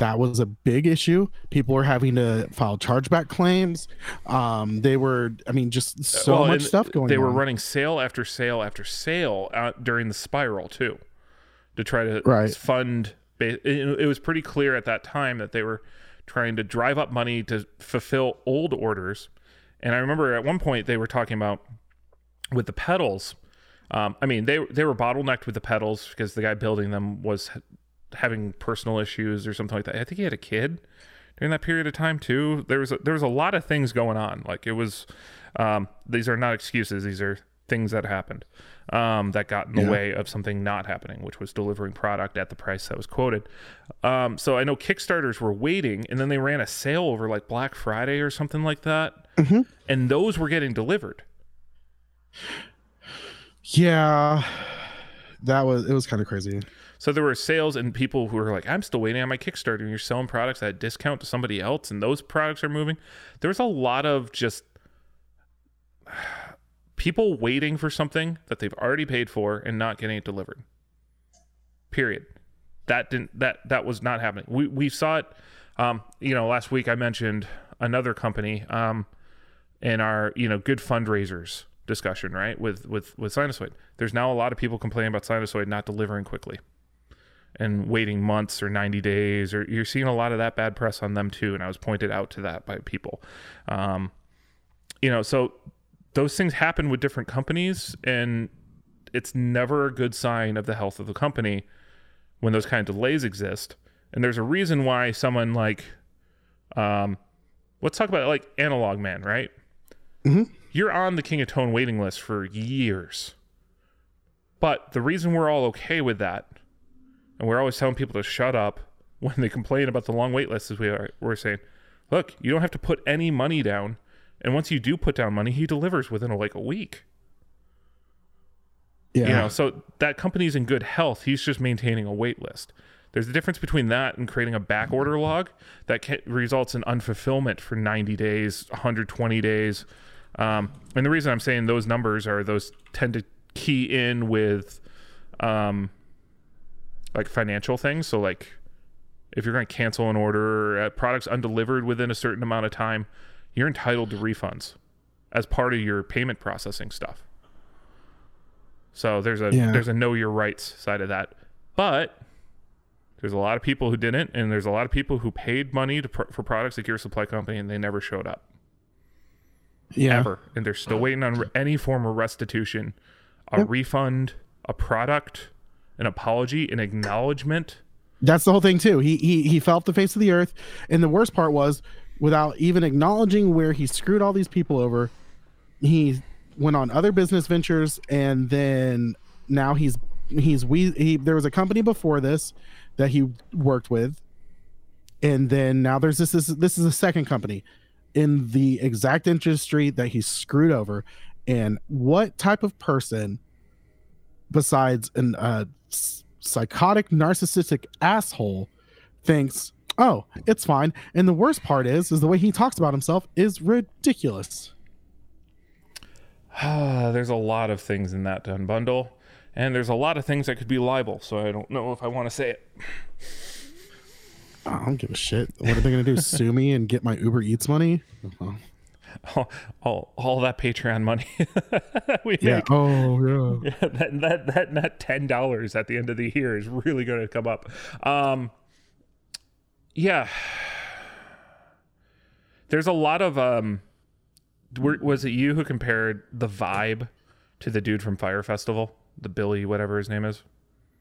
That was a big issue. People were having to file chargeback claims. Um, they were, I mean, just so Well, much stuff going They on. were running sale after sale after sale out during the spiral too, to try to Right. fund. It, was pretty clear at that time that they were trying to drive up money to fulfill old orders. And I remember at one point they were talking about with the pedals. Um, I mean, they they were bottlenecked with the pedals because the guy building them was having personal issues or something like that. I think he had a kid during that period of time too. There was a, there was a lot of things going on. Like it was, um, these are not excuses. These are things that happened um, that got in the Yeah. way of something not happening, which was delivering product at the price that was quoted. Um, so I know Kickstarters were waiting, and then they ran a sale over like Black Friday or something like that, and those were getting delivered. yeah, that was it was kind of crazy. So there were sales and people who were like, I'm still waiting on my Kickstarter, and you're selling products at a discount to somebody else, and those products are moving. There was a lot of just [sighs] people waiting for something that they've already paid for and not getting it delivered. Period. That didn't that that was not happening. We we saw it um, you know, last week I mentioned another company um in our, you know, good fundraisers discussion, right? With with with Sinasoid. There's now a lot of people complaining about Sinasoid not delivering quickly and waiting months or 90 days or you're seeing a lot of that bad press on them too and i was pointed out to that by people. Um, you know so those things happen with different companies and it's never a good sign of the health of the company when those kind of delays exist. And there's a reason why someone like um, let's talk about like analog man right? Mhm. you're on the king of tone waiting list for years. But the reason we're all okay with that and we're always telling people to shut up [laughs] when they complain about the long wait list is we are we're saying. Look you don't have to put any money down. And once you do put down money he delivers within like a week. Yeah, you know so that company's in good health. He's just maintaining a wait list. There's a difference between that and creating a back order log that ca- results in unfulfillment for 90 days 120 days. Um, and the reason i'm saying those numbers are those tend to key in with um, like financial things so like if you're going to cancel an order uh, products undelivered within a certain amount of time you're entitled to refunds as part of your payment processing stuff so there's a Yeah. there's a know your rights side of that. But there's a lot of people who didn't, and there's a lot of people who paid money to, for products at Gear Supply Company, and they never showed up yeah. ever, and they're still waiting on any form of restitution, a refund, a product, an apology, an acknowledgement. That's the whole thing too. He he he fell off the face of the earth, and the worst part was, without even acknowledging where he screwed all these people over, he went on other business ventures, and then now he's he's we he there was a company before this that he worked with, and then now there's this this this is a second company in the exact industry that he screwed over, and what type of person besides an uh, psychotic narcissistic asshole thinks oh it's fine. And the worst part is is the way he talks about himself is ridiculous. [sighs] There's a lot of things in that done bundle, and there's a lot of things that could be libel. So I don't know if I want to say it. i don't give a shit. What are they gonna do [laughs] sue me and get my uber eats money? Well, [laughs] All, all, all that Patreon money [laughs] we yeah make. oh [laughs] yeah that that that that ten dollars at the end of the year is really going to come up. Um, yeah, there's a lot of um. Were, was it you who compared the vibe to the dude from Fire Festival, the Billy, whatever his name is?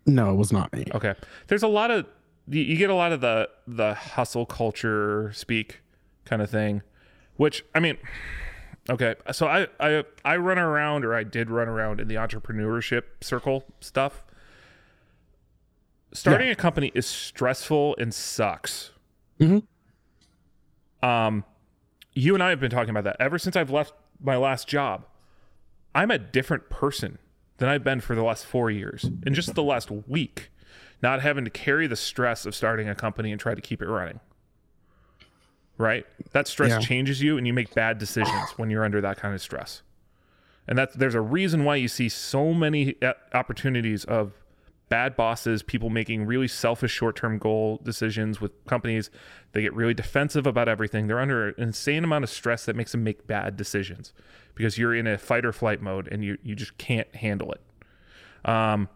no it was not me Okay, there's a lot of you, you get a lot of the the hustle culture speak kind of thing, which I mean, okay, so I I I run around or I did run around in the entrepreneurship circle stuff. Starting a company is stressful and sucks. Mhm. Um, you and I have been talking about that ever since I've left my last job. I'm a different person than I've been for the last four years. In just the last week, not having to carry the stress of starting a company and try to keep it running. Right? That stress Yeah. changes you and you make bad decisions when you're under that kind of stress. And that there's a reason why you see so many uh, opportunities of bad bosses, people making really selfish short-term goal decisions with companies. They get really defensive about everything. They're under an insane amount of stress that makes them make bad decisions because you're in a fight or flight mode and you you just can't handle it. Um,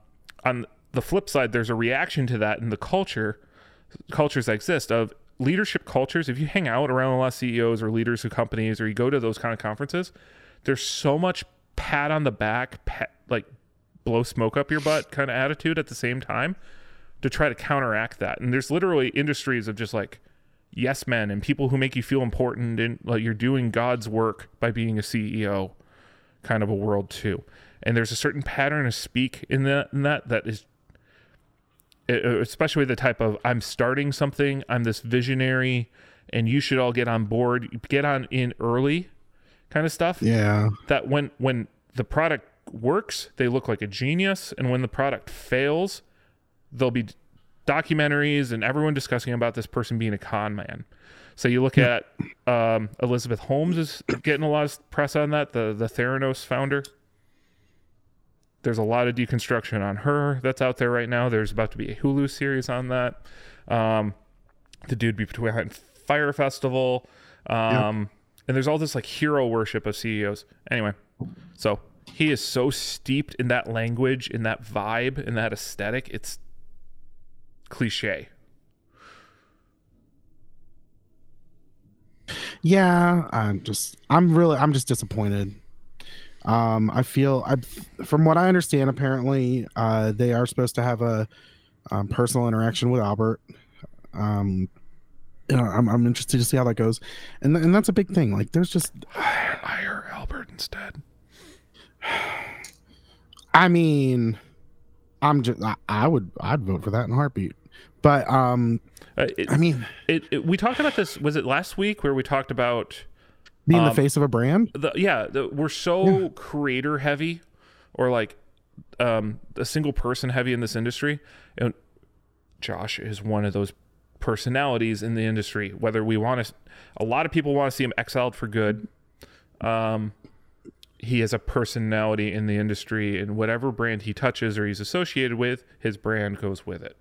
on the flip side, there's a reaction to that in the culture, cultures that exist of leadership cultures. If you hang out around a lot of CEOs or leaders of companies, or you go to those kind of conferences, there's so much pat on the back, pat, like blow smoke up your butt kind of attitude at the same time to try to counteract that. And there's literally industries of just like yes men and people who make you feel important and like you're doing God's work by being a CEO kind of a world too. And there's a certain pattern of speak in that in that that is especially the type of I'm starting something, I'm this visionary and you should all get on board, get on in early kind of stuff Yeah. that when when the product works, they look like a genius, and when the product fails, there'll be documentaries and everyone discussing about this person being a con man. So you look at um, Elizabeth Holmes is getting a lot of press on that, the the Theranos founder. There's a lot of deconstruction on her that's out there right now. There's about to be a Hulu series on that. Um, the dude behind Fire Festival. Um, And there's all this like hero worship of CEOs. Anyway, so he is so steeped in that language, in that vibe, in that aesthetic. It's cliche. Yeah, I'm just I'm really I'm just disappointed. Um I feel I from what I understand apparently uh they are supposed to have a um, personal interaction with Albert. Um you know, I'm I'm interested to see how that goes. And and that's a big thing. Like there's just Hire, [sighs] hire Albert instead. [sighs] I mean I'm just I, I would I'd vote for that in a heartbeat. But um Uh, it, I mean it, it- we talked about this. Was it last week where we talked about being the Um, face of a brand? the yeah the, we're so creator heavy or like um a single person heavy in this industry and josh is one of those personalities in the industry whether we want to a lot of people want to see him exiled for good. Um he has a personality in the industry and whatever brand he touches or he's associated with his brand goes with it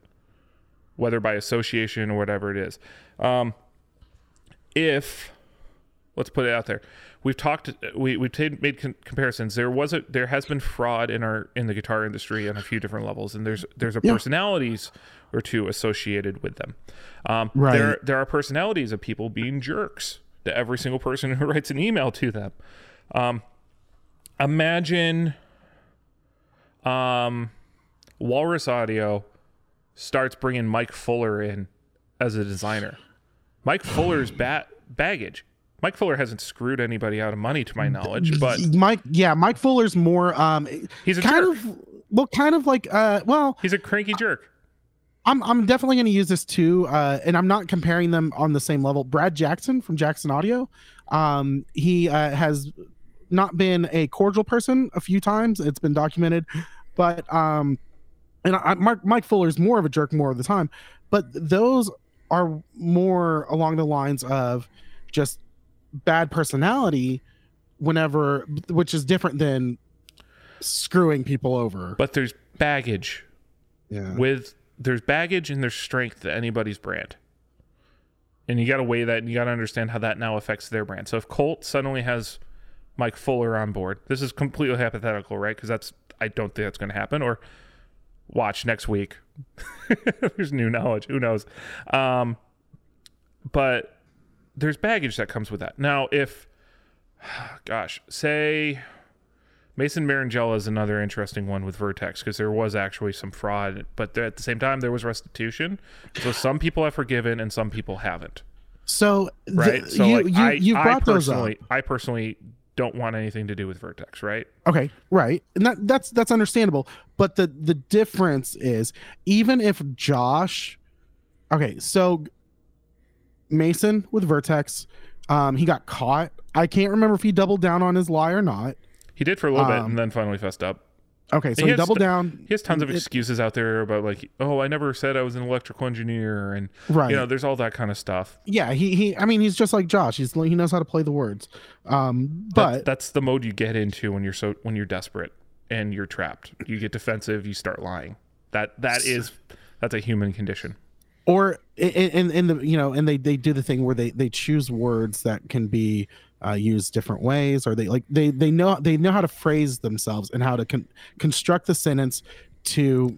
whether by association or whatever it is. Um if let's put it out there. We've talked. We we've ta- made con- comparisons. There was a there has been fraud in our in the guitar industry on a few different levels, and there's there's a Yeah. personalities or two associated with them. Um, Right. There there are personalities of people being jerks to every single person [laughs] who writes an email to them. Um, imagine, um, Walrus Audio starts bringing Mike Fuller in as a designer. Mike Fuller's bat baggage. Mike Fuller hasn't screwed anybody out of money, to my knowledge, but Mike yeah, Mike Fuller's more um he's a kind jerk. of well kind of like uh well He's a cranky jerk. I'm I'm definitely going to use this too, uh, and I'm not comparing them on the same level. Brad Jackson from Jackson Audio, um, he uh, has not been a cordial person a few times. It's been documented, but um, and I, Mark Mike Fuller's more of a jerk more of the time. But those are more along the lines of just bad personality, whenever, which is different than screwing people over. But there's baggage yeah, with there's baggage and there's strength to anybody's brand. And you got to weigh that and you got to understand how that now affects their brand. So if Colt suddenly has Mike Fuller on board, this is completely hypothetical, right? Because that's I don't think that's going to happen. Or watch next week. [laughs] there's new knowledge. Who knows? Um, but there's baggage that comes with that. Now, if [sighs] gosh, say Mason Marangella is another interesting one with Vertex because there was actually some fraud, but at the same time there was restitution. So some people have forgiven and some people haven't. so Right. so you, like you, I, you I brought those up. personally, I personally don't want anything to do with Vertex. Right. Okay, right. And that that's that's understandable. But the the difference is even if Josh Okay, so Mason with Vertex. Um, he got caught. I can't remember if he doubled down on his lie or not. He did for a little bit Um, and then finally fessed up. Okay, so He he, doubled down. He has tons of It- excuses out there about like, oh, I never said I was an electrical engineer, and Right. you know, there's all that kind of stuff. yeah, he he. I mean, he's just like Josh. He's he knows how to play the words. Um, That's, but that's the mode you get into when you're so when you're desperate and you're trapped. You get defensive. You start lying. That that is that's a human condition. Or in, in in the you know and they they do the thing where they they choose words that can be uh, used different ways or they like they they know they know how to phrase themselves and how to con- construct the sentence to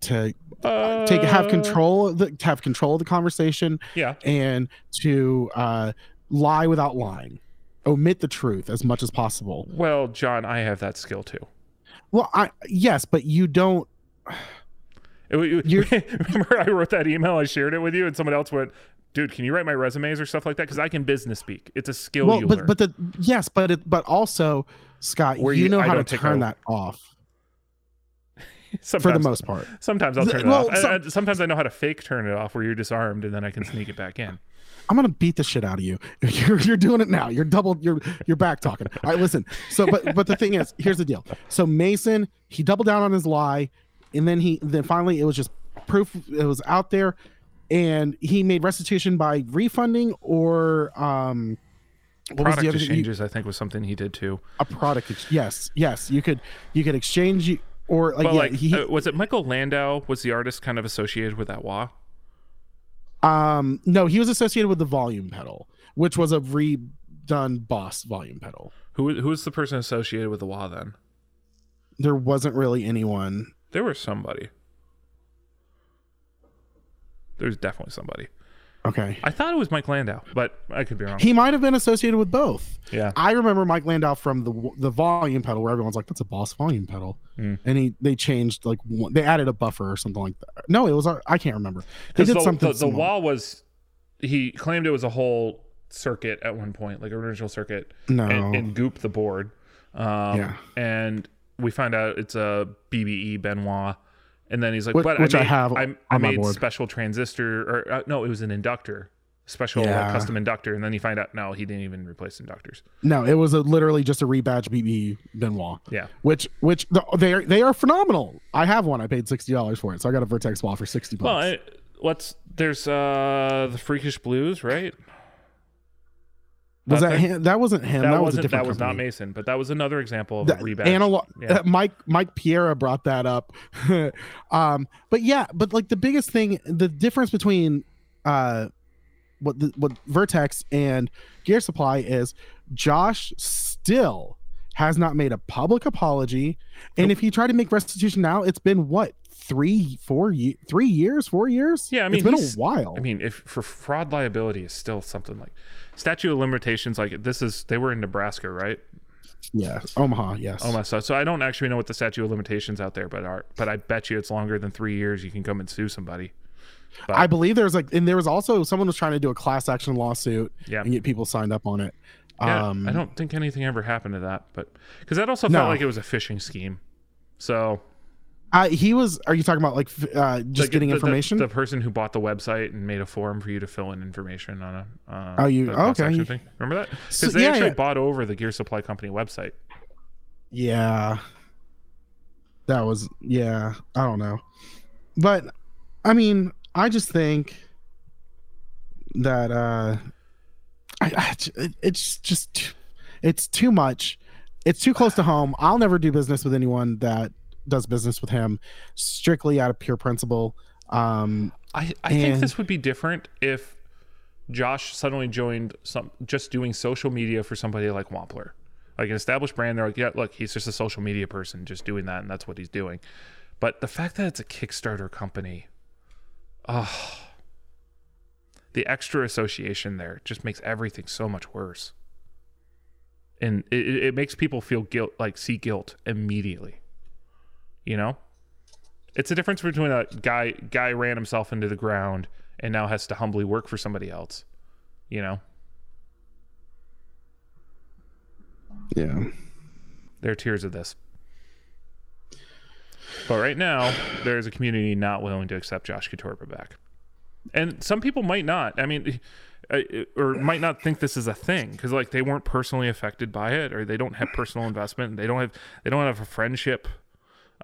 to Uh, take have control of the to have control of the conversation Yeah, and to uh lie without lying omit the truth as much as possible. Well, John, I have that skill too. well i yes but you don't You're- [laughs] remember, I wrote that email. I shared it with you, and someone else went, "Dude, can you write my resumes or stuff like that? Because I can business speak. It's a skill well you but learn." but the yes but it but also scott Where you you- know I how to turn that off sometimes, [laughs] for the most part sometimes I'll turn it Well, off. some- And- and sometimes I know how to fake turn it off, where you're disarmed, and then I can sneak it back in. I'm gonna beat the shit out of you. [laughs] You're, you're doing it now. You're double. You're you're back talking. All right, listen. So, but but the thing is, here's the deal. So Mason, he doubled down on his lie, and then he then finally it was just proof. It was out there, and he made restitution by refunding or um. What was Product the other thing? You- exchanges, I think, was something he did too. a product. ex- Yes, yes. You could you could exchange you or like yeah. like, he, uh, was it Michael Landau? Was the artist kind of associated with that wah? um no, he was associated with the volume pedal, which was a redone Boss volume pedal. Who who was the person associated with the wah then? There wasn't really anyone There was somebody. There's definitely somebody. Okay. I thought it was Mike Landau, but I could be wrong. He might have been associated with both. yeah. I remember Mike Landau from the the volume pedal, where everyone's like, "That's a Boss volume pedal," Mm. and he they changed like one, they added a buffer or something like that. No, it was I can't remember. They did the, something. the, the wah was, he claimed it was a whole circuit at one point, like original circuit, No. and, and goop the board. Um, Yeah. And we find out it's a BBE Benoit. And then he's like, Which- but which I, I made, have I, I made board." special transistor, or uh, no, it was an inductor, special Yeah. custom inductor. And then you find out, no, he didn't even replace inductors. No, it was a, literally just a rebadge BB Benoit. Yeah. Which which the, they are they are phenomenal. I have one. I paid sixty dollars for it, so I got a Vertex wah for sixty bucks. Well, I, let's, there's uh the Freakish Blues, right? Was that that him? That wasn't him. That, That, was a wasn't, different that was not. Mason, but that was another example of the a analog Yeah. uh, mike mike piera brought that up [laughs] um but yeah but like the biggest thing the difference between uh what the what vertex and gear supply is josh still has not made a public apology and if he tried to make restitution now it's been what three four three years four years Yeah, I mean, it's been a while I mean, if for fraud liability is still something like statute of limitations, like this is they were in Nebraska, right? yeah omaha yes my so so I don't actually know what the statute of limitations out there, but are but I bet you it's longer than three years. You can come and sue somebody. But I believe there's like, and there was also someone was trying to do a class action lawsuit Yeah. and get people signed up on it. yeah, um, I don't think anything ever happened to that, but because that also No. felt like it was a phishing scheme. So Uh, he was. Are you talking about like uh, just like, getting the- the- information? The, person who bought the website and made a form for you to fill in information on a uh, Oh, you- okay. Remember that? Because So- they yeah, actually yeah. bought over the Gear Supply Company website. yeah, that was. Yeah, I don't know, but I mean, I just think that uh, I, I it's just it's too much. It's too close to home. I'll never do business with anyone that does business with him strictly out of pure principle. Um, I, I think this would be different if Josh suddenly joined some just doing social media for somebody like Wampler. Like an established brand, they're like, yeah, look, he's just a social media person just doing that, and that's what he's doing. But the fact that it's a Kickstarter company, oh, the extra association there just makes everything so much worse. And it it makes people feel guilt, like see guilt immediately. You know? It's a difference between a guy guy ran himself into the ground and now has to humbly work for somebody else. You know, yeah. there are tears of this. But right now, there is a community not willing to accept Josh Katorba back. and some people might not. I mean, or might not think this is a thing because like they weren't personally affected by it, or they don't have personal investment. and They don't have they don't have a friendship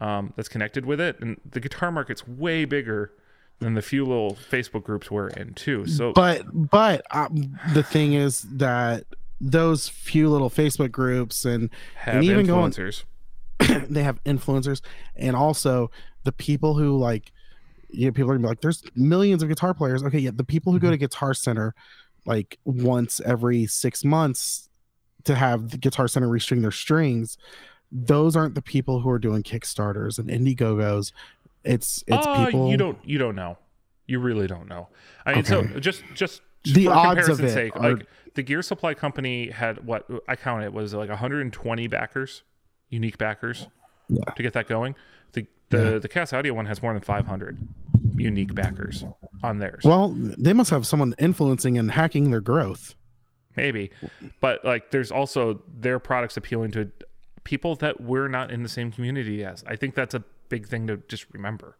um, that's connected with it. And the guitar market's way bigger than the few little Facebook groups we're in too. So, but but um, the thing is that those few little Facebook groups and have and even going- influencers. [clears throat] they have influencers and also the people who like you know, people are gonna be like there's millions of guitar players okay yeah the people who go to guitar center like once every six months to have the guitar center restring their strings those aren't the people who are doing kickstarters and indiegogos it's it's Uh, people you don't you don't know. You really don't know. I mean, so Okay. just just, just The for odds of comparison's it sake, are- like the Gear Supply Company had what I counted it was like 120 backers, unique backers, Yeah. to get that going. The the Yeah. the Cass Audio one has more than 500 unique backers on theirs. well they must have someone influencing and hacking their growth maybe, but like there's also their products appealing to people that we're not in the same community as. I think that's a big thing to just remember.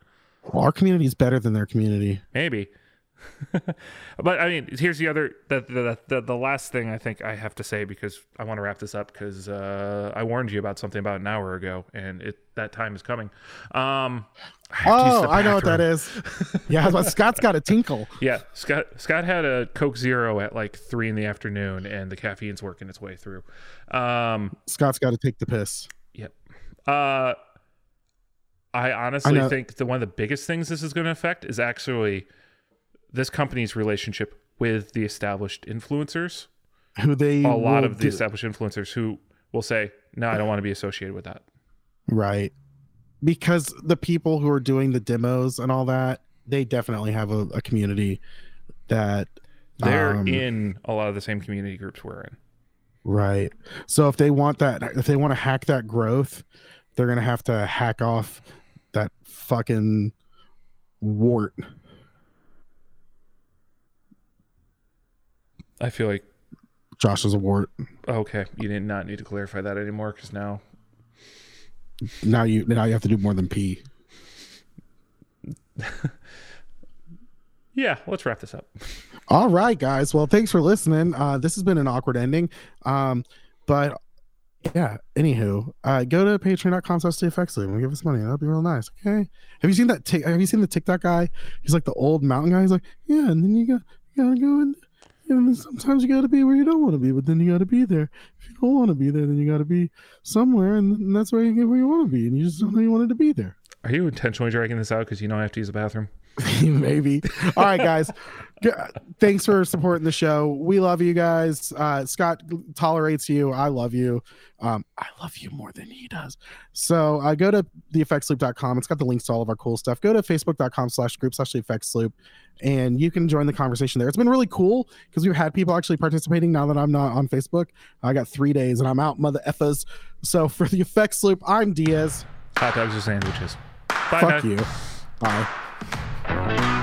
well, our community is better than their community maybe [laughs] but i mean here's the other the, the the the last thing i think i have to say because i want to wrap this up because uh i warned you about something about an hour ago and it that time is coming. Um I have to use oh i know what that is. [laughs] yeah but scott's got a tinkle. Yeah scott scott had a coke zero at like three in the afternoon and the caffeine's working its way through. Um scott's got to take the piss. Yep. Uh, I honestly know- think that one of the biggest things this is going to affect is actually this company's relationship with the established influencers. who they A lot of the do- established influencers who will say, "No, I don't want to be associated with that." right because the people who are doing the demos and all that they definitely have a, a community that They're um, in a lot of the same community groups we're in. right so if they want that if they want to hack that growth they're gonna have to hack off that fucking wart I feel like josh is a wart okay, you did not need to clarify that anymore because now now you now you have to do more than pee [laughs] yeah, let's wrap this up. All right, guys. Well, thanks for listening. Uh, this has been an awkward ending. Um, but yeah, anywho, uh, go to patreon.com slash effects and give us money. That'd be real nice. Okay. Have you seen that? Tic- have you seen the TikTok guy? He's like the old mountain guy. He's like, yeah, and then you go, you gotta go and and sometimes you gotta be where you don't want to be, but then you gotta be there. If you don't want to be there, then you gotta be somewhere, and, and that's where you get where you want to be, and you just don't know you wanted to be there. Are you intentionally dragging this out because you know I have to use the bathroom? [laughs] maybe. All right guys. Thanks for supporting the show. We love you guys. Uh scott tolerates you. I love you. Um i love you more than he does. So uh, go to theeffectsloop.com it's got the links to all of our cool stuff. Go to facebook.com slash group slash the effects loop and you can join the conversation there. It's been really cool because we've had people actually participating now that i'm not on facebook. I got three days and i'm out mother effas so for the effects loop i'm diaz. Hot dogs or sandwiches? Bye, fuck you. Bye We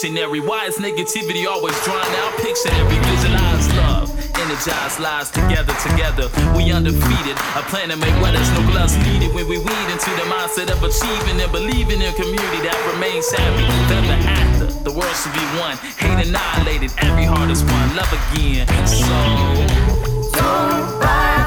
dictionary. Why is negativity always drawn out? Picture every visualize love. Energized lives together, together. We undefeated. A plan to make where there's no gloves needed. When we weed into the mindset of achieving and believing in a community that remains happy. Ever after, the world should be one. Hate annihilated, every heart is one. Love again. So. Don't buy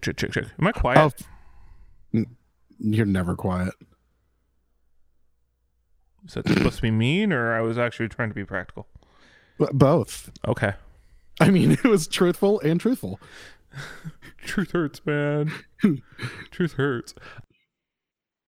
check, check, check, check, check, check, check. Am I quiet? Oh, you're never quiet. Is that supposed to be mean, or I was actually trying to be practical? Both. Okay. I mean, [laughs] it was truthful and truthful. Truth hurts, man. [laughs] Truth hurts.